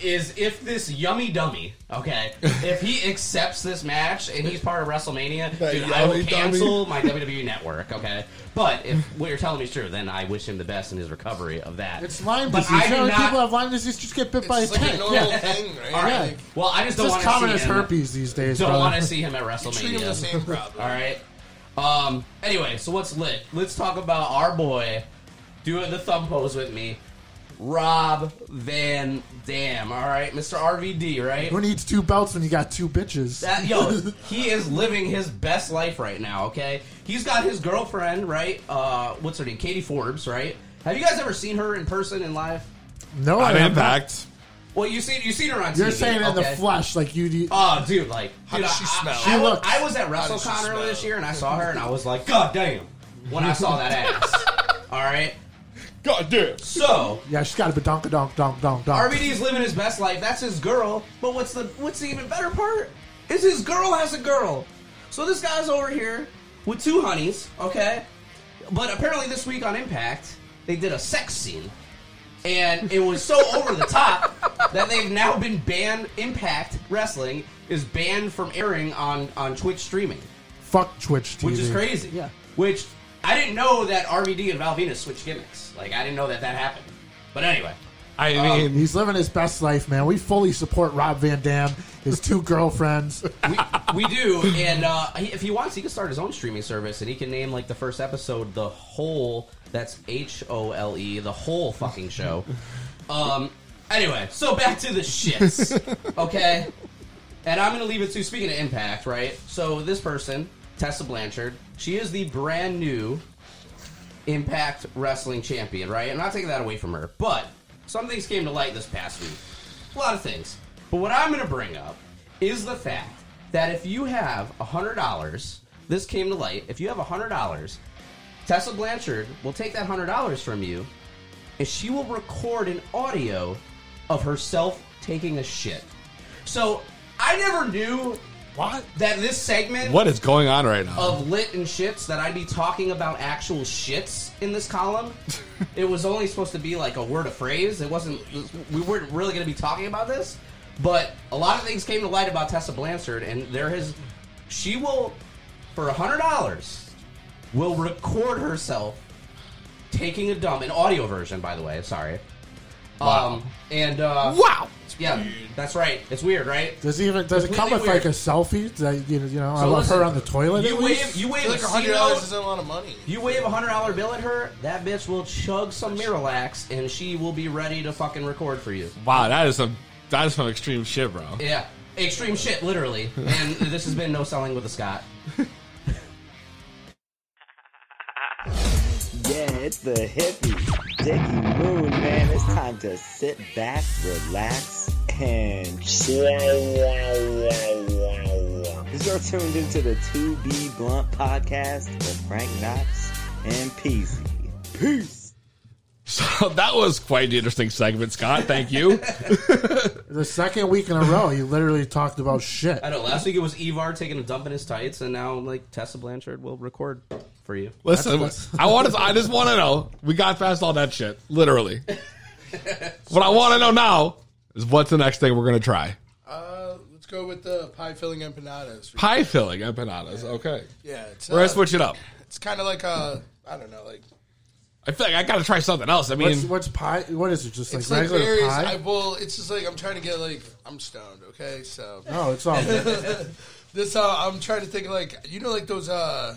is if this yummy dummy, okay, [laughs] if he accepts this match and he's part of WrestleMania, That dude, I will yummy cancel [laughs] my WWE network, okay. But if what you're telling me is true, then I wish him the best in his recovery of that. It's Lyme But disease. I do know, when not- people have Lyme disease just get bit by a It's like a tick. normal Yeah. thing, right? [laughs] All right. Like, Well, I just It's don't as want common to as see him. herpes these days. Don't brother. want to see him at treat him the WrestleMania. same problem. All right. Um. Anyway, so what's lit? Let's talk about our boy doing the thumb pose with me, Rob Van Dam. All right, Mr. RVD. Right. Who needs two belts when you got two bitches? That, yo, [laughs] he is living his best life right now. Okay, he's got his girlfriend. Right. Uh, what's her name? Katie Forbes. Right. Have you guys ever seen her in person in live? no, I I'm have not. Impact. Well, you seen you seen her on. TV. You're TV, saying in the okay? flesh, like you. you Oh, dude, like, How dude, does she I, smell? I, She I, wa- looks- I was at How does she WrestleCon earlier this year, and I saw her, and I was like, God damn, when I saw that [laughs] ass. All right, God damn. so yeah, she's got a donk donk donk donk donk. RVD's living his best life. That's his girl. But what's the what's the even better part? Is his girl has a girl. So this guy's over here with two honeys, okay? But apparently this week on Impact, they did a sex scene. And it was so [laughs] over the top that they've now been banned. Impact Wrestling is banned from airing on, on Twitch streaming, Fuck Twitch TV. which is crazy. Yeah. Which I didn't know that RVD and Val Venis switched gimmicks. Like I didn't know that that happened. But anyway, I Um, mean, He's living his best life, man. We fully support Rob Van Dam, his two girlfriends. [laughs] we, we do, and uh, he, if he wants, he can start his own streaming service, and he can name like the first episode the whole. That's H O L E, the whole fucking show. Um. Anyway, so back to the shits, [laughs] okay? And I'm gonna leave it to speaking of Impact, right? So this person, Tessa Blanchard, she is the brand new Impact Wrestling Champion, right? I'm not taking that away from her, but some things came to light this past week. A lot of things. But what I'm going to bring up is the fact that if you have $100, this came to light, if you have $100, Tessa Blanchard will take that $100 from you and she will record an audio of herself taking a shit. So I never knew What? that this segment what is going on right now? of lit and shits that I'd be talking about actual shits in this column. [laughs] it was only supposed to be like a word of phrase. It wasn't. We weren't really going to be talking about this. But a lot of things came to light about Tessa Blanchard, and there has. She will, for a hundred dollars, will record herself taking a dump, an audio version, by the way. Sorry. Um, and uh, wow. Yeah, that's right. It's weird, right? Does it even does it come with Completely like a selfie? That, you know, you know I So love listen, her on the toilet. You at wave, you I wave feel a like hundred dollars isn't a lot of money. You wave a hundred dollar bill at her, that bitch will chug some Miralax, and she will be ready to fucking record for you. Wow, that is some that is some extreme shit, bro. Yeah, Extreme shit, literally. And [laughs] this has been no selling with a Scott. Yeah, it's the hippie, Dickie Moon, man. It's time to sit back, relax, and chill. You're tuned into the 2B Blunt podcast with Frank Knox and Peasy. Peace. So [laughs] that was quite an interesting segment, Scott. Thank you. [laughs] The second week in a row, he literally talked about shit. I know. Last week it was Evar taking a dump in his tights, and now like Tessa Blanchard will record for you. Listen, I want to. I just want to know. We got past all that shit, literally. [laughs] what I want to know now is what's the next thing we're gonna try? Uh, let's go with the pie filling empanadas. Pie filling empanadas. Okay, Yeah, it's, we're gonna uh, switch it up. It's kind of like a, I don't know, like I feel like I got to try something else. I mean, What's, what's pie? What is it? Just like it's like regular various. pie? I well, it's just like I'm trying to get like I'm stoned. Okay, so no, it's all good. [laughs] this uh, I'm trying to think of like you know like those uh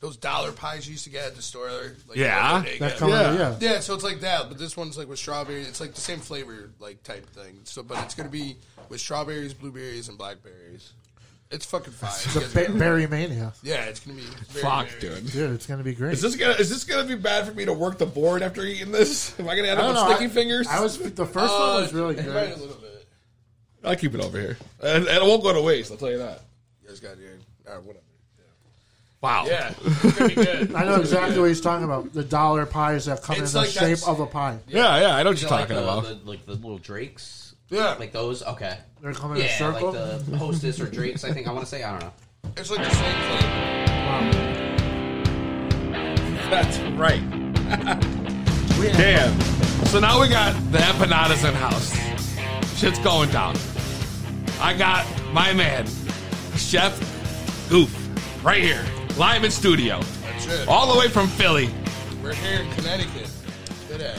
those dollar pies you used to get at the store. Like Yeah. they That get- come Yeah. yeah. Yeah, so it's like that, but this one's like with strawberry. It's like the same flavor, like type thing. So, but it's gonna be with strawberries, blueberries, and blackberries. It's fucking fire. It's a ba- berry mania. yeah, it's gonna be fuck, very- dude. Dude, it's gonna be great. Is this gonna is this gonna be bad for me to work the board after eating this? [laughs] Am I gonna end up with know. sticky I, fingers? I was the first Uh, one was really good. a little bit. I'll keep it over here, and, and it won't go to waste. I'll tell you that. You guys got your uh, whatever. Wow. Yeah, it's gonna be good. [laughs] I know exactly what he's talking about. The dollar pies that come It's in the like shape that's- of a pie. Yeah, yeah. I know what you're it like talking the, about. the- like the little drakes, Yeah, like those. Okay. They're coming in a Yeah, circle. like the hostess or drakes. I think I want to say. I don't know. it's like the same thing. Wow. That's right. [laughs] Damn. So now we got the empanadas in house. Shit's going down. I got my man, Chef Goof, right here, live in studio, That's it. all the way from Philly. We're here in Connecticut today.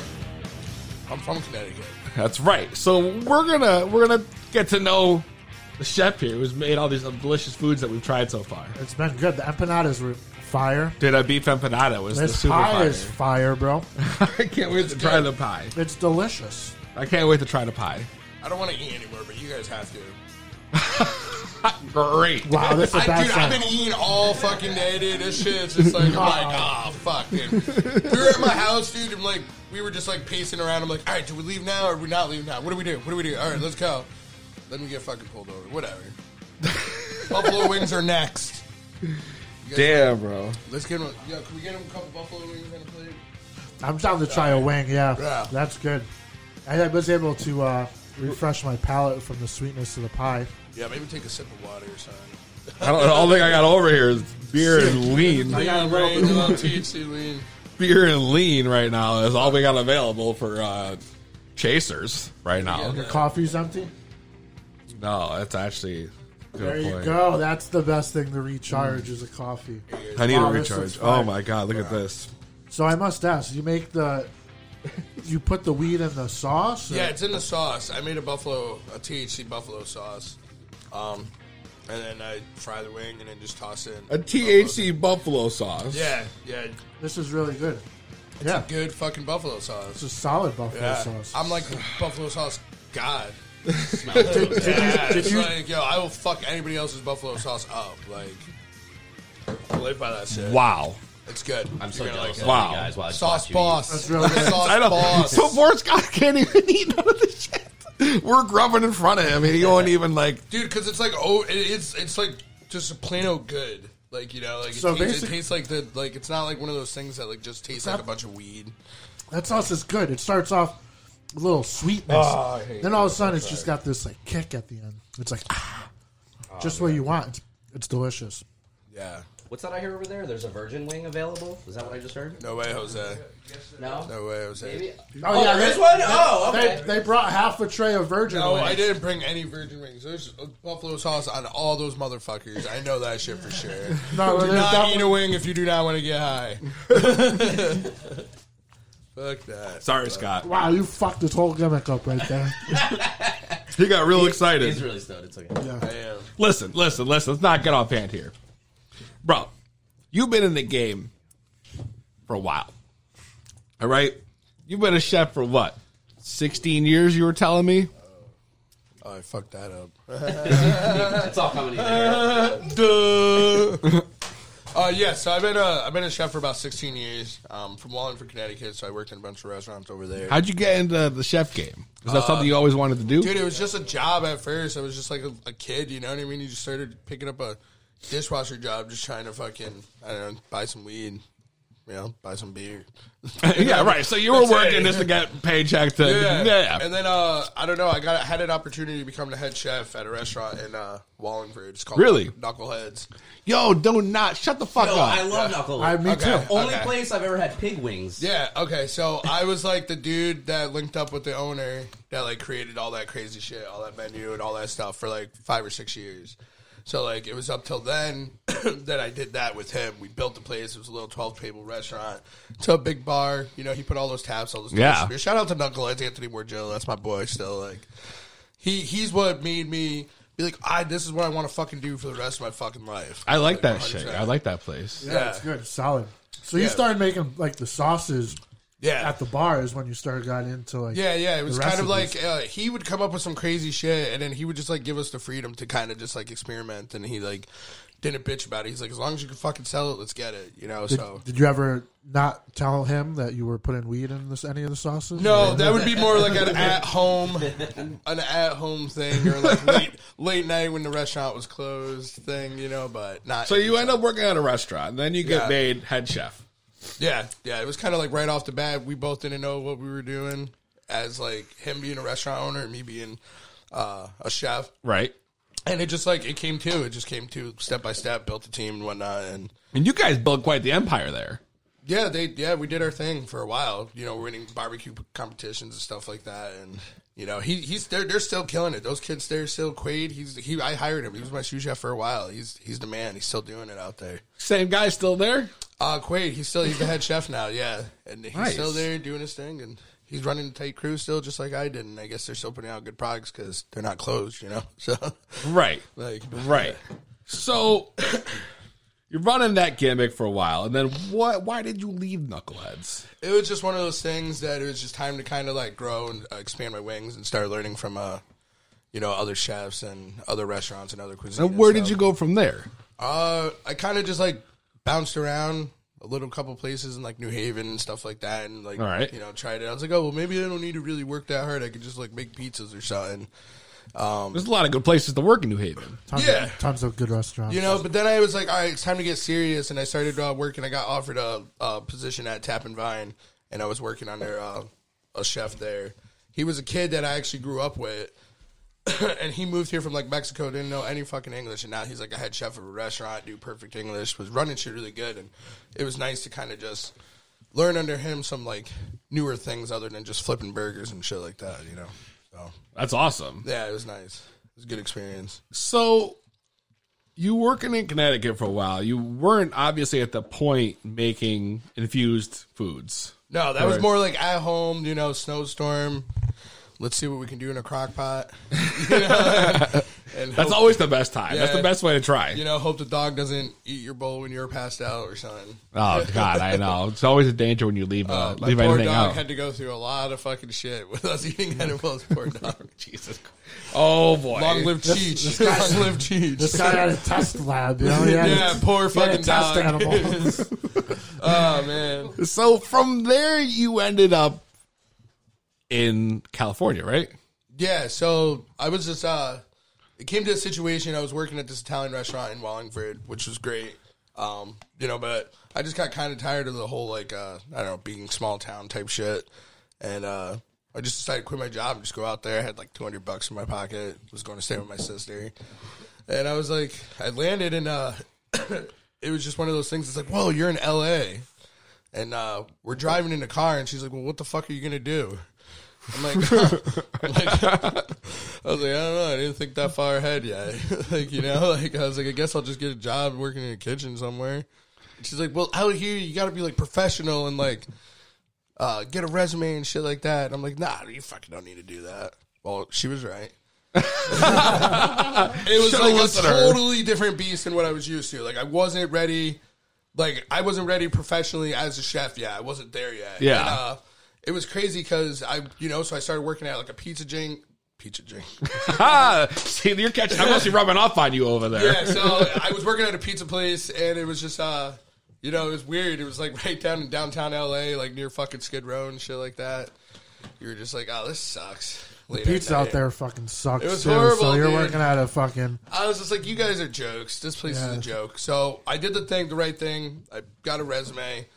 I'm from Connecticut. That's right. So we're gonna we're gonna get to know the chef here, who's made all these delicious foods that we've tried so far. It's been good. The empanadas were fire. Did a beef empanada was the This super pie fire. is fire, bro. [laughs] I can't wait to try the pie. It's delicious. I can't wait to try the pie. I don't want to eat anymore, but you guys have to. [laughs] [laughs] Great. Wow, this is a I, bad dude, I've been eating all fucking day, dude. This shit's just like, I'm like, oh, [laughs] fuck, dude. We were at my house, dude, and like, we were just like pacing around. I'm like, all right, do we leave now or do we not leave now? What do we do? What do we do? All right, let's go. Then we get fucking pulled over. Whatever. [laughs] buffalo wings are next. You guys- Damn, bro. Let's get them. Yeah, can we get them a couple buffalo wings on a plate? I'm down to try a wing. Yeah, Yeah. that's good. I was able to uh, refresh my palate from the sweetness of the pie. Yeah, maybe take a sip of water or something. I don't. The only thing I got over here is beer and lean. I got a little Rain, a little THC lean. Beer and lean right now is all we got available for uh, chasers right now. Your coffee's empty. No, that's actually a good There you point. go. That's the best thing to recharge is a coffee. I need Wow, a this recharge. looks fire. Oh my god, look at this. So I must ask, you make the, [laughs] you put the weed in the sauce? or- Yeah, it's in the sauce. I made a buffalo, a THC buffalo sauce. Um, and then I fry the wing and then just toss in. A THC buffalo sauce. Yeah, yeah. This is really good. It's yeah, Good fucking buffalo sauce. it's sauce. a solid buffalo Yeah. sauce. I'm like buffalo sauce god. [laughs] Did, good. did Yeah, you, did it's you, like, yo, I will fuck anybody else's buffalo sauce up. Like, I live by that shit. Wow. It's good. I'm so You're gonna jealous like of. Wow. you guys. While I just Sauce watch you boss. That's really good. Sauce I know. boss. So poor Scott can't even [laughs] eat none of this shit. We're grubbing in front of him, and he won't even like. dude. Because it's like oh, it, it's it's like just a plain old good. Like you know, like it, So tastes, it basic- tastes like the like it's not like one of those things that like just tastes like not- a bunch of weed. that sauce is good. It starts off a little sweetness. Oh, I hate then all of a sudden it's just got this like kick at the end. It's like, ah, just what you want. It's, it's delicious. Yeah. What's that I hear over there? There's a virgin wing available. Is that what I just heard? No way, Jose. No. No way, Jose. Maybe. Oh, oh yeah, this they- one? Oh, okay. They, they brought half a tray of virgin No, wings. I didn't bring any virgin wings. There's buffalo sauce on all those motherfuckers. I know that shit for sure. [laughs] No, do there's not definitely- eat a wing if you do not want to get high. [laughs] Fuck that. Sorry, Scott. Wow, you fucked this whole gimmick up right there. [laughs] He got real excited. He's really stoned. It's okay. I am. Listen, listen, listen. Let's not get off hand here, bro. You've been in the game for a while. All right, you've been a chef for what? Sixteen years. You were telling me. Oh, I fucked that up. [laughs] it's all coming together. Duh. Uh, yeah, so I've been a, I've been a chef for about 16 years. Um, from Wallingford, Connecticut. So I worked in a bunch of restaurants over there. How'd you get into the chef game? Is that something you always wanted to do? Dude, it was just a job at first. I was just like a, a kid, you know what I mean? You just started picking up a dishwasher job, just trying to fucking, I don't know, buy some weed, you know, buy some beer. [laughs] yeah, right. So you were That's working it. just to get paycheck to Yeah. yeah. And then uh, I don't know. I got had an opportunity to become the head chef at a restaurant in uh, Wallingford. It's called Really? Knuckleheads. Yo, don't not shut the fuck Yo, up. I love Knuckleheads. I- me Okay. too. Only okay. place I've ever had pig wings. Yeah. Okay. So I was like the dude that linked up with the owner that like created all that crazy shit, all that menu and all that stuff for like five or six years. So like it was up till then [clears throat] that I did that with him. We built the place. It was a little twelve table restaurant to a big bar. You know, he put all those taps, all those Yeah. delicious beer. Shout out to Knuckleheads, Anthony Morgillo. That's my boy. Still like he he's what made me be like, I this is what I want to fucking do for the rest of my fucking life. I like that 100%. shit. I like that place. Yeah, Yeah. it's good. It's solid. So you Yeah. started making like the sauces Yeah. at the bar is when you started got into like Yeah, yeah. It was kind of like uh, he would come up with some crazy shit, and then he would just like give us the freedom to kind of just like experiment. And he like didn't bitch about it. He's like, as long as you can fucking sell it, let's get it. You know. Did, so did you ever not tell him that you were putting weed in this any of the sauces? no, that would be more like an at home, an at home thing, or like [laughs] late late night when the restaurant was closed thing. You know, but not. So you end up working at a restaurant, and then you get Yeah. made head chef. Yeah, yeah. It was kind of like right off the bat, we both didn't know what we were doing. As like him being a restaurant owner and me being uh, a chef. Right. And it just like it came to it just came to step by step, built a team and whatnot, and And you guys built quite the empire there. yeah, they yeah we did our thing for a while. You know, winning barbecue competitions and stuff like that, and you know he he's they're they're still killing it. Those kids they're still Quaid. He's he I hired him. He was my sous chef for a while. He's he's the man. He's still doing it out there. Same guy still there? Uh Quaid, he's still he's the head chef now. Yeah, and he's Nice. still there doing his thing, and he's running a tight crew still, just like I did. And I guess they're still putting out good products because they're not closed. You know, [laughs] so Right. like Right. [laughs] So you're running that gimmick for a while, and then what? Why did you leave Knuckleheads? it was just one of those things that it was just time to kind of like grow and uh, expand my wings and start learning from uh you know other chefs and other restaurants and other cuisines. And where did you go from there? Uh, I kind of just like bounced around a little couple places in like New Haven and stuff like that, and like All right. you know tried it. I was like, oh well, maybe I don't need to really work that hard. I could just like make pizzas or something. Um, There's a lot of good places to work in New Haven. tons yeah. of, tons of good restaurants. You know, but then I was like, all right, it's time to get serious, and I started uh, working. I got offered a, a position at Tap and Vine, and I was working under uh, a chef there. He was a kid that I actually grew up with, [coughs] and he moved here from like Mexico, didn't know any fucking English, and now he's like a head chef of a restaurant, do perfect English, was running shit really good, and it was nice to kind of just learn under him some like newer things other than just flipping burgers and shit like that, you know. So That's awesome. yeah, it was nice. It was a good experience. So you working in Connecticut for a while. You weren't obviously at the point making infused foods. No, that was more like at home, you know, snowstorm. Let's see what we can do in a crock pot. You [laughs] know? and That's hope- always the best time. That's the best way to try. You know, hope the dog doesn't eat your bowl when you're passed out or something. Oh God, I know. It's always a danger when you leave uh, Uh, my leave poor anything dog out. had to go through a lot of fucking shit with us eating edibles. Poor dog. [laughs] Jesus. Christ. Oh boy. Long live Cheech. Long live Cheech. this guy had a test lab. You know, he had yeah, poor fucking to test dog. animals. [laughs] oh man. So from there, you ended up in California, right? Yeah, so I was just uh it came to a situation I was working at this Italian restaurant in Wallingford, which was great. Um, you know, but I just got kind of tired of the whole like uh I don't know, being small town type shit. And uh I just decided to quit my job and just go out there. I had like 200 bucks in my pocket. Was going to stay with my sister. And I was like I landed and uh [coughs] it was just one of those things it's like, "Whoa, you're in LA." And uh, we're driving in the car, and she's like, "Well, what the fuck are you gonna do?" I'm like, [laughs] I'm like I was like, I don't know. I didn't think that far ahead yet. [laughs] like, you know, like I was like, I guess I'll just get a job working in a kitchen somewhere. And she's like, Well, out here you got to be like professional and like uh, get a resume and shit like that. And I'm like, Nah, you fucking don't need to do that. Well, she was right. [laughs] it was Should've like a listened to her. totally different beast than what I was used to. Like I wasn't ready. Like I wasn't ready professionally as a chef yet. I wasn't there yet. Yeah. And, uh, it was crazy because I, you know, so I started working at like a pizza chain, pizza drink. [laughs] See, you're catching. I must be rubbing off on you over there. yeah, so I was working at a pizza place, and it was just, uh, you know, it was weird. It was like [laughs] right down in downtown LA, like near fucking Skid Row and shit like that. You were just like, oh, this sucks. Late at Pizza out night. there fucking sucks. It was too, horrible, So you're dude. working at a fucking. I was just like, you guys are jokes. This place is Yeah. a joke. So I did the thing, the right thing. I got a resume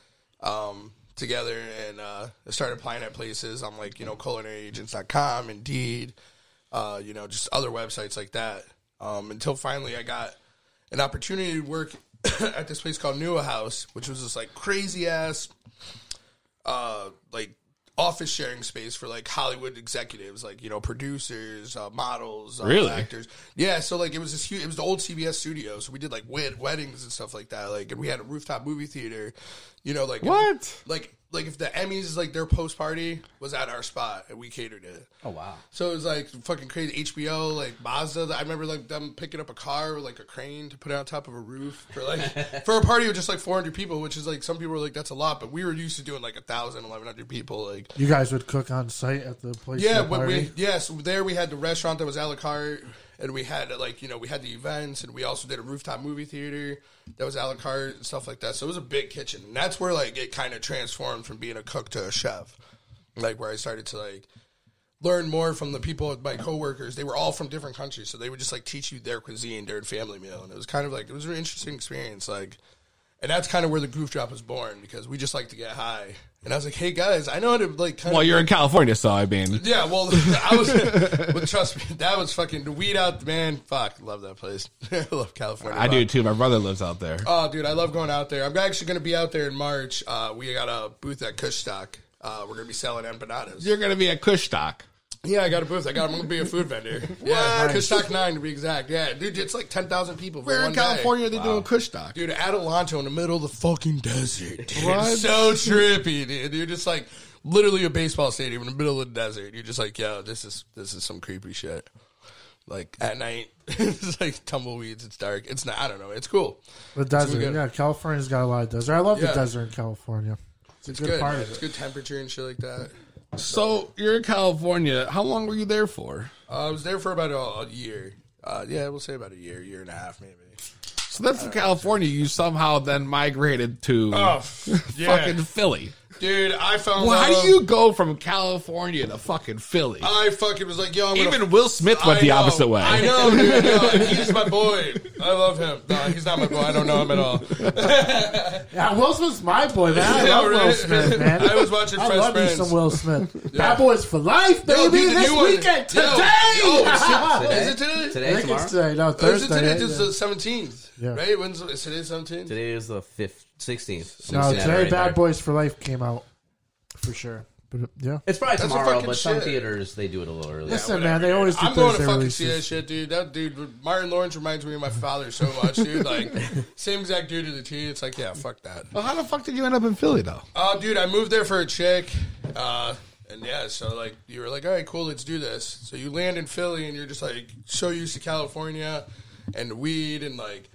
um, together and uh, started applying at places. I'm like, you know, culinaryagents.com, Indeed, uh, you know, just other websites like that. Um, until finally I got an opportunity to work [coughs] at this place called NeueHouse, which was this like crazy ass, uh, like office sharing space for like Hollywood executives, like you know producers, uh, models, uh, Really? actors. Yeah, so like it was this huge. It was the old CBS studio, so we did like wed- weddings and stuff like that. Like, and we had a rooftop movie theater. You know, like What? like like if the Emmys like their post party was at our spot and we catered it. Oh wow. So it was like fucking crazy. HBO, like Mazda. I remember like them picking up a car with like a crane to put it on top of a roof for like [laughs] for a party of just like 400 people, which is like some people were like that's a lot, but we were used to doing like a thousand, 1100 people. Like You guys would cook on site at the place. yeah, for the when we party? yeah, so there we had the restaurant that was a la carte, and we had like you know we had the events, and we also did a rooftop movie theater that was a la carte and stuff like that. So it was a big kitchen, and that's where like it kind of transformed from being a cook to a chef, like where I started to like learn more from the people, my coworkers. They were all from different countries, so they would just like teach you their cuisine during family meal, and it was kind of like it was an interesting experience, like. And that's kind of where the goof drop was born because we just like to get high. And I was like, "Hey guys, I know how to like." Kind Well, of you're in California, so I mean, yeah, well, [laughs] I was. [laughs] but trust me, that was fucking the weed out. Man, fuck, love that place. [laughs] I love California. I do too. My brother lives out there. Oh, dude, I love going out there. I'm actually going to be out there in March. Uh, we got a booth at Kushstock. Uh, we're going to be selling empanadas. You're gonna be at Kushstock. Yeah, I got a booth. I got. I'm going to be a food vendor. [laughs] Yeah, Kushstock Nine to be exact. Yeah, dude, it's like ten thousand people. For Where one in day. California are they doing Kushstock? Dude, Adelanto in the middle of the fucking desert. Dude. What? It's so trippy, dude. You're just like literally a baseball stadium in the middle of the desert. You're just like, yo, this is this is some creepy shit. Like at night, [laughs] it's like tumbleweeds. It's dark. It's not. I don't know. It's cool. The desert. good. Yeah, California's got a lot of desert. I love Yeah. the desert in California. It's a It's good, good. part man. of It's it. good temperature and shit like that. So you're in California. How long were you there for? Uh, I was there for about a, a year. Uh, yeah, we'll say about a year, year and a half, maybe. So then from California, you somehow then migrated to Oh, [laughs] yeah. fucking Philly. Dude, I found. Well, how do you go from California to fucking Philly? I fucking was like, yo, I'm gonna Even Will Smith went I the know. opposite way. I know, dude. No, [laughs] he's my boy. I love him. No, he's not my boy. I don't know him at all. [laughs] Yeah, Will Smith's my boy, man. I Yeah, love Will right. Smith, man. I was watching I Fresh love me Prince. some Will Smith. Bad Boys for life, baby. Yo, dude, the this new one- weekend, Yo, today. oh, [laughs] Today? Is it today? I Today, think tomorrow. it's today. No, Is it Thursday. today? yeah. This the seventeenth, Yeah. right? When's is today? Seventeenth. Today is the fifth, sixteenth. No, today Bad Boys for Life came out for sure. But uh, yeah, It's probably That's a tomorrow, fucking but some shit. theaters they do it a little earlier. Listen, man, they always do I'm going to Thursday fucking releases. see that shit, dude. That dude, Martin Lawrence reminds me of my father so much, dude. [laughs] Like, same exact dude to the T. It's like, yeah, fuck that. well, how the fuck did you end up in Philly though? Oh, dude, I moved there for a chick. Uh, and yeah, so like you were like, all right, cool, let's do this. So you land in Philly, and you're just like so used to California and weed and like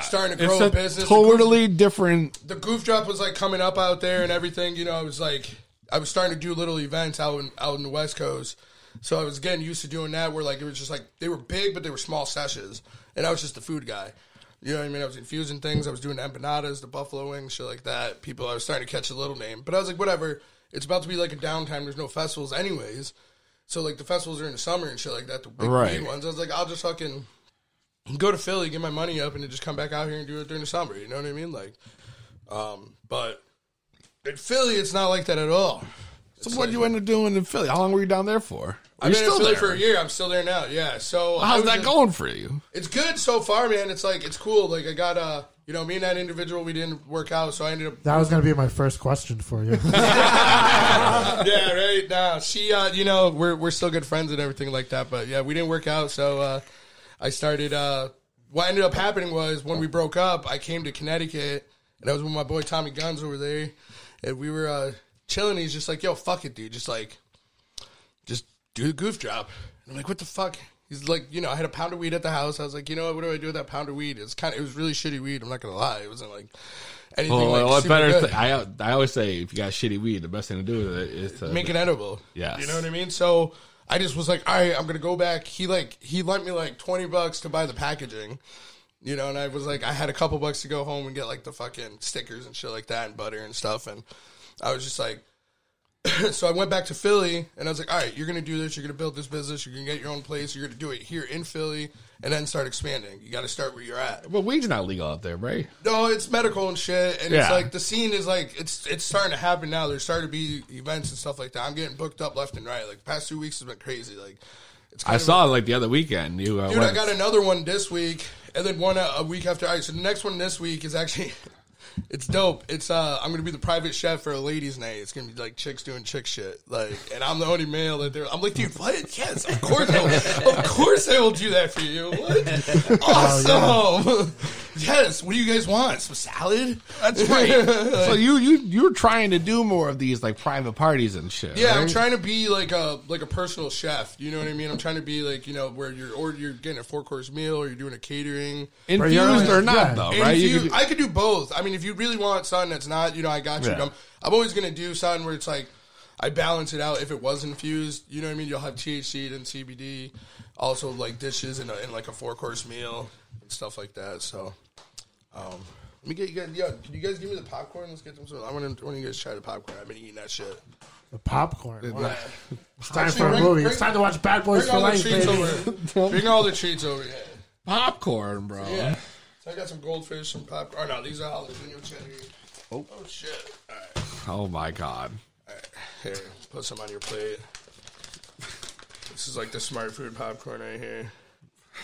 starting to grow it's a a business. totally different. the goof drop was like coming up out there and everything. You know, I was like, I was starting to do little events out in out in the West Coast. So I was getting used to doing that. Where like it was just like they were big, but they were small sessions, and I was just the food guy. You know what I mean? I was infusing things. I was doing empanadas, the buffalo wings, shit like that. People, I was starting to catch a little name, but I was like, whatever. It's about to be like a downtime. There's no festivals, anyways. So like the festivals are in the summer and shit like that. The big Right. ones. I was like, I'll just fucking go to Philly, get my money up, and then just come back out here and do it during the summer. You know what I mean? Like, um, but in Philly, it's not like that at all. So what did you end up doing in Philly? How long were you down there for? I've You're been in Philly there. for a year. I'm still there now. Yeah. So I How's was that just- going for you? It's good so far, man. It's like it's cool. Like I got uh, you know, me and that individual, we didn't work out, so I ended up that was going to be my first question for you. [laughs] yeah, right. Now she, uh, you know, we're we're still good friends and everything like that. But yeah, we didn't work out, so uh, I started. Uh, what ended up happening was when we broke up, I came to Connecticut, and I was with my boy Tommy Guns over there, and we were uh, chilling. He's just like, "Yo, fuck it, dude. Just like, just do the goof drop." And I'm like, "What the fuck?" He's like, you know, I had a pound of weed at the house. I was like, you know what? What do I do with that pound of weed? It's kind of, it was really shitty weed. I'm not gonna lie. It wasn't like anything Well, like what better? Th- I I always say if you got shitty weed, the best thing to do with it is to make it edible. Yeah, You know what I mean? So I just was like, all right, I'm gonna go back. He like he lent me like twenty bucks to buy the packaging, you know, and I was like, I had a couple bucks to go home and get like the fucking stickers and shit like that and butter and stuff, and I was just like. [coughs] so I went back to Philly and I was like, all right, you're going to do this. You're going to build this business. You're going to get your own place. You're going to do it here in Philly and then start expanding. You got to start where you're at. But weed's not legal out there, right? No, it's medical and shit, and it's like the scene is like it's it's starting to happen now. There's starting to be events and stuff like that. I'm getting booked up left and right. Like past two weeks has been crazy. Like it's I saw a- like the other weekend. You uh, Dude, I got another one this week, and then one a, a week after. All right, so the next one this week is actually, [laughs] it's dope. It's uh, I'm gonna be the private chef for a ladies' night. It's gonna be like chicks doing chick shit, like, and I'm the only male that they're. I'm like, dude, what? Yes, of course, I will, of course, I will do that for you. What? [laughs] Awesome. [laughs] Yes. What do you guys want? Some salad? That's [laughs] right. so you you you're trying to do more of these like private parties and shit. Yeah, I'm trying to be like a like a personal chef. You know what I mean? I'm trying to be like you know where you're or you're getting a four course meal or you're doing a catering. Infused or not, Yeah. though, right? Infused- could do- I could do both. I mean, if you really want something that's not, you know, I got you. Yeah. I'm, I'm always gonna do something where it's like I balance it out. If it was infused, you know what I mean. You'll have THC and CBD, also like dishes and, a, and like a four course meal and stuff like that. So, um, let me get you guys. Yeah, can you guys give me the popcorn? Let's get them. Some, I want to. want you guys to try the popcorn. I've been eating that shit. The popcorn. Wow. It's time Actually, for a bring- movie. bring- it's time to watch Bad Boys for Life, treats baby. [laughs] Bring all the treats over. Yeah. popcorn, bro. Yeah. So I got some goldfish, some popcorn. Oh no, these are jalapeno cheddar. Oh, oh shit. All right. Oh my god. All right. Here, put some on your plate. This is like the smart food popcorn right here.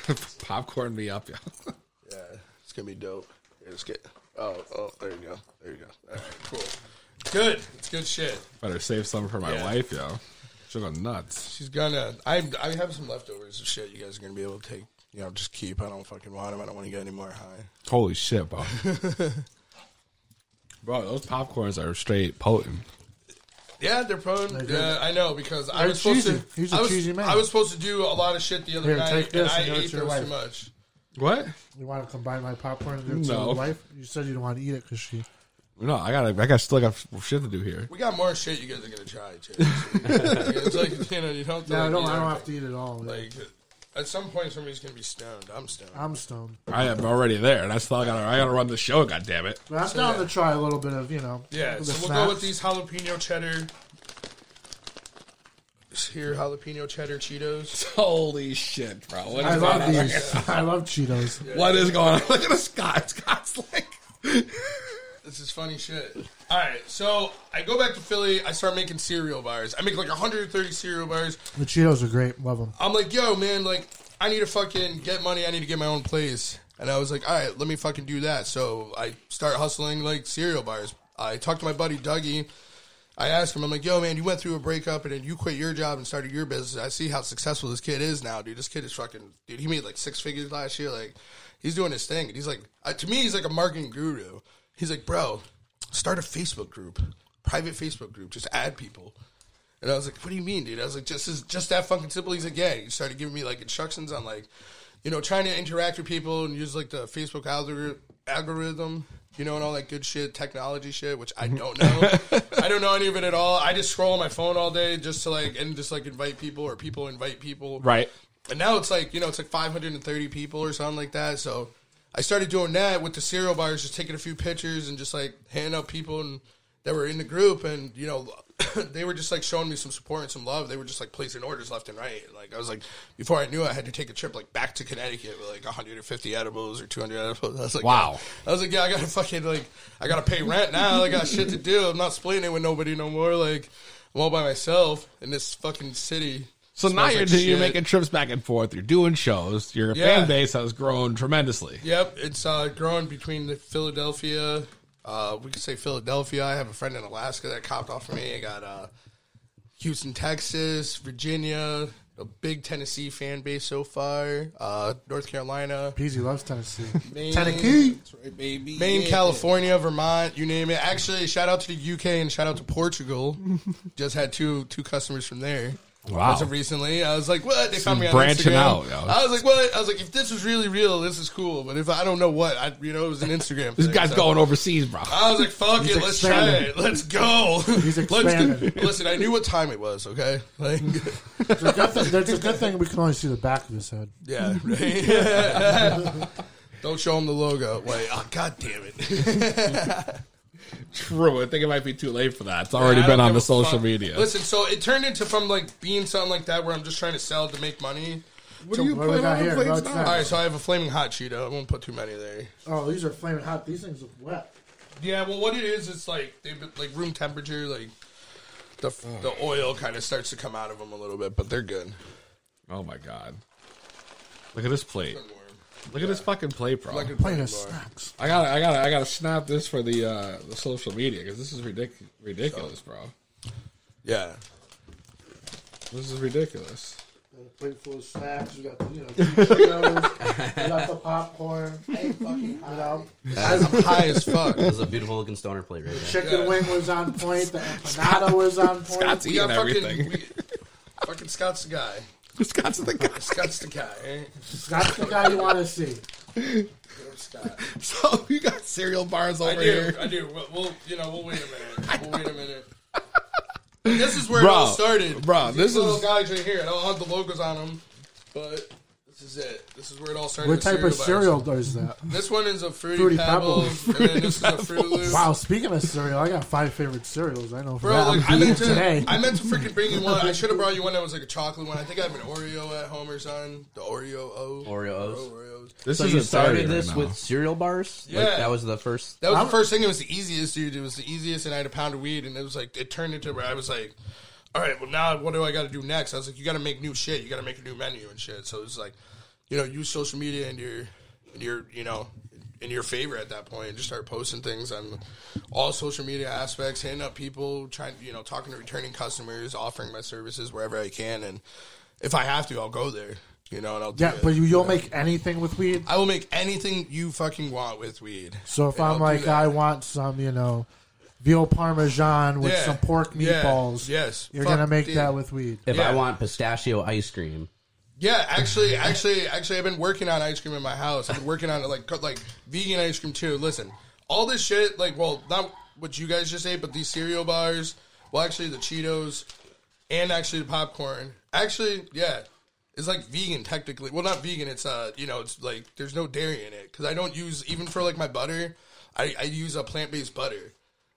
[laughs] popcorn me up, yeah. [laughs] Yeah, it's gonna be dope. Here, let's get. Oh, oh, there you go. There you go. All right, cool. Good. It's good shit. Better save some for my Yeah. wife, yo. She'll go nuts. She's gonna. I I have some leftovers of shit. You guys are gonna be able to take. You know, just keep. I don't fucking want them. I don't want to get any more high. Holy shit, bro. [laughs] bro, those popcorns are straight potent. Yeah, they're prone. They're. Yeah, I know because I They're was supposed cheesy. to. He's a I was, cheesy man. I was supposed to do a lot of shit the other Here, night, take this and and I it ate to your those too wife. much. What? You want to combine my popcorn and give it to No. your wife? You said you don't want to eat it because she. No, I got I got still got shit to do here. We got more shit you guys are gonna try too. [laughs] it's like you know you don't. have to, No, I like, don't. eat I don't have to eat it all. Like at some point, somebody's gonna be stoned. I'm stoned. I'm stoned. I am already there, and I still got I got to run the show. God damn it! But I'm down to try a little bit of you know. Yeah, the so we'll snacks. go with these jalapeno cheddar. Here, jalapeno cheddar Cheetos. [laughs] Holy shit, bro! What is I going love on? these. I love Cheetos. What is going on? [laughs] Look at the Scott. Scott's like. This is funny shit. All right, so I go back to Philly. I start making cereal bars. I make like 130 cereal bars. The Cheetos are great. Love them. I'm like, yo, man, like, I need to fucking get money. I need to get my own place. And I was like, all right, let me fucking do that. So I start hustling like cereal bars. I talked to my buddy Dougie. I asked him, I'm like, yo, man, you went through a breakup and then you quit your job and started your business. I see how successful this kid is now, dude. This kid is fucking, dude, he made like six figures last year. Like, he's doing his thing. And he's like, uh, to me, he's like a marketing guru. He's like, bro, start a Facebook group, private Facebook group, just add people. And I was like, "What do you mean, dude?" I was like, "Just just that fucking simple." He's like, "Yeah." He started giving me like instructions on like, you know, trying to interact with people and use like the Facebook algor- algorithm, you know, and all that good shit, technology shit, which I don't know. [laughs] I don't know any of it at all. I just scroll on my phone all day just to like and just like invite people or people invite people. Right. And now it's like, you know, it's like 530 people or something like that. So I started doing that with the cereal bars, just taking a few pictures and just like handing out people and that were in the group. And, you know, [clears throat] they were just like showing me some support and some love. They were just like placing orders left and right. Like I was like, before I knew it, I had to take a trip like back to Connecticut with like 150 edibles or 200 edibles. [laughs] I was like, Wow. I was like, yeah, I gotta fucking like, I gotta pay rent now. I got shit to do. I'm not splitting it with nobody no more. Like, I'm all by myself in this fucking city. So now you're like you're making trips back and forth. You're doing shows. Your Yeah. fan base has grown tremendously. Yep, it's uh, growing between the Philadelphia. Uh, we could say Philadelphia. I have a friend in Alaska that copped off of me. I got uh, Houston, Texas, Virginia, a big Tennessee fan base so far. Uh, North Carolina, Peasy loves Tennessee. [laughs] Maine, Tennessee. That's right, baby. Maine, Yeah. California, Vermont, you name it. Actually, shout out to the UK and shout out to Portugal. [laughs] Just had two two customers from there. Wow. As of recently, I was like, "What?" They found me on branching Instagram. out, yo. I was like, "What?" I was like, "If this was really real, this is cool. But if I don't know what, I, you know, it was an Instagram. This thing, guy's so- going overseas, bro. I was like, "Fuck He's it, let's try it. Let's go. He's [laughs] let's expanding. listen." I knew what time it was. Okay, like, It's a good thing, it's a good thing we can only see the back of his head. yeah, right? [laughs] don't show him the logo. Wait, oh god damn it. [laughs] True. I think it might be too late for that. It's already Yeah, been on the social fuck. media. Listen, so it turned into from like being something like that where I'm just trying to sell to make money. What to- are you what do putting on here? the plates No, now? All right, so I have a flaming hot Cheeto. I won't put too many there. Oh, these are flaming hot. These things look wet. Yeah, well, what it is, it's like they've been like room temperature. Like the the oil kind of starts to come out of them a little bit, but they're good. Oh my god. Look at this plate. Look at this fucking play bro. Like a Plain plain of bar. snacks. I gotta, I gotta, I gotta snap this for the uh, the social media because this is ridic- ridiculous, bro. Yeah, This is ridiculous. Got a plate full of snacks. We got the, you know, Cheetos. [laughs] we got the popcorn. Hey, fucking, you know, I'm [laughs] high as fuck. This is a beautiful looking stoner plate right there. chicken wing was on point. The [laughs] empanada was on point. Scott's We eating got fucking, everything. we, fucking Scott's the guy. [laughs] Scott's the guy. Scott's the guy. Eh? Scott's the guy you want to see. Scott. So you got cereal bars I over do. here. I do. We'll, we'll, you know, we'll wait a minute. [laughs] We'll wait a minute. This is where Bro, it all started. bro, These this little is- guys right here. I don't have the logos on them, but this is it. This is where it all started. What with type of bars. cereal does that? This one is a fruity, Fruity pebbles, Pebbles. and then this is a [laughs] Fruit Loop. Wow, speaking of cereal, I got five favorite cereals. I know for Bro, like, I'm meant to, today. I meant to freaking bring you one. I should have brought you one that was like a chocolate one. I think I have an Oreo at home or something. The Oreo O. Oreos. Oreos. This So is you started started this with cereal bars? Like, Yeah. that was the first. That was I'm- the first thing. It was the easiest, dude. It was the easiest, and I had a pound of weed, and it was like it turned into where I was like, all right, well now what do I got to do next? I was like, you got to make new shit. You got to make a new menu and shit. So it's like, you know, use social media and your, and your, you know, in your favor at that point, and just start posting things on all social media aspects, hitting up people, trying, you know, talking to returning customers, offering my services wherever I can, and if I have to, I'll go there. You know, and I'll do yeah, it. but you, you'll make anything with weed. I will make anything you fucking want with weed. So if I'll I'm like. I want some, you know, veal parmesan with Yeah. some pork Yeah. meatballs. Yes. you're Fuck, gonna make dude. that with weed. If Yeah. I want pistachio ice cream, Yeah, actually, actually, actually, I've been working on ice cream in my house. I've been working on like co- like vegan ice cream too. Listen, all this shit, like, well, not what you guys just ate, but these cereal bars. Well, actually, the Cheetos and actually the popcorn. Actually, yeah, it's like vegan technically. Well, not vegan. It's uh, you know, it's like there's no dairy in it because I don't use even for like my butter. I, I use a plant based butter.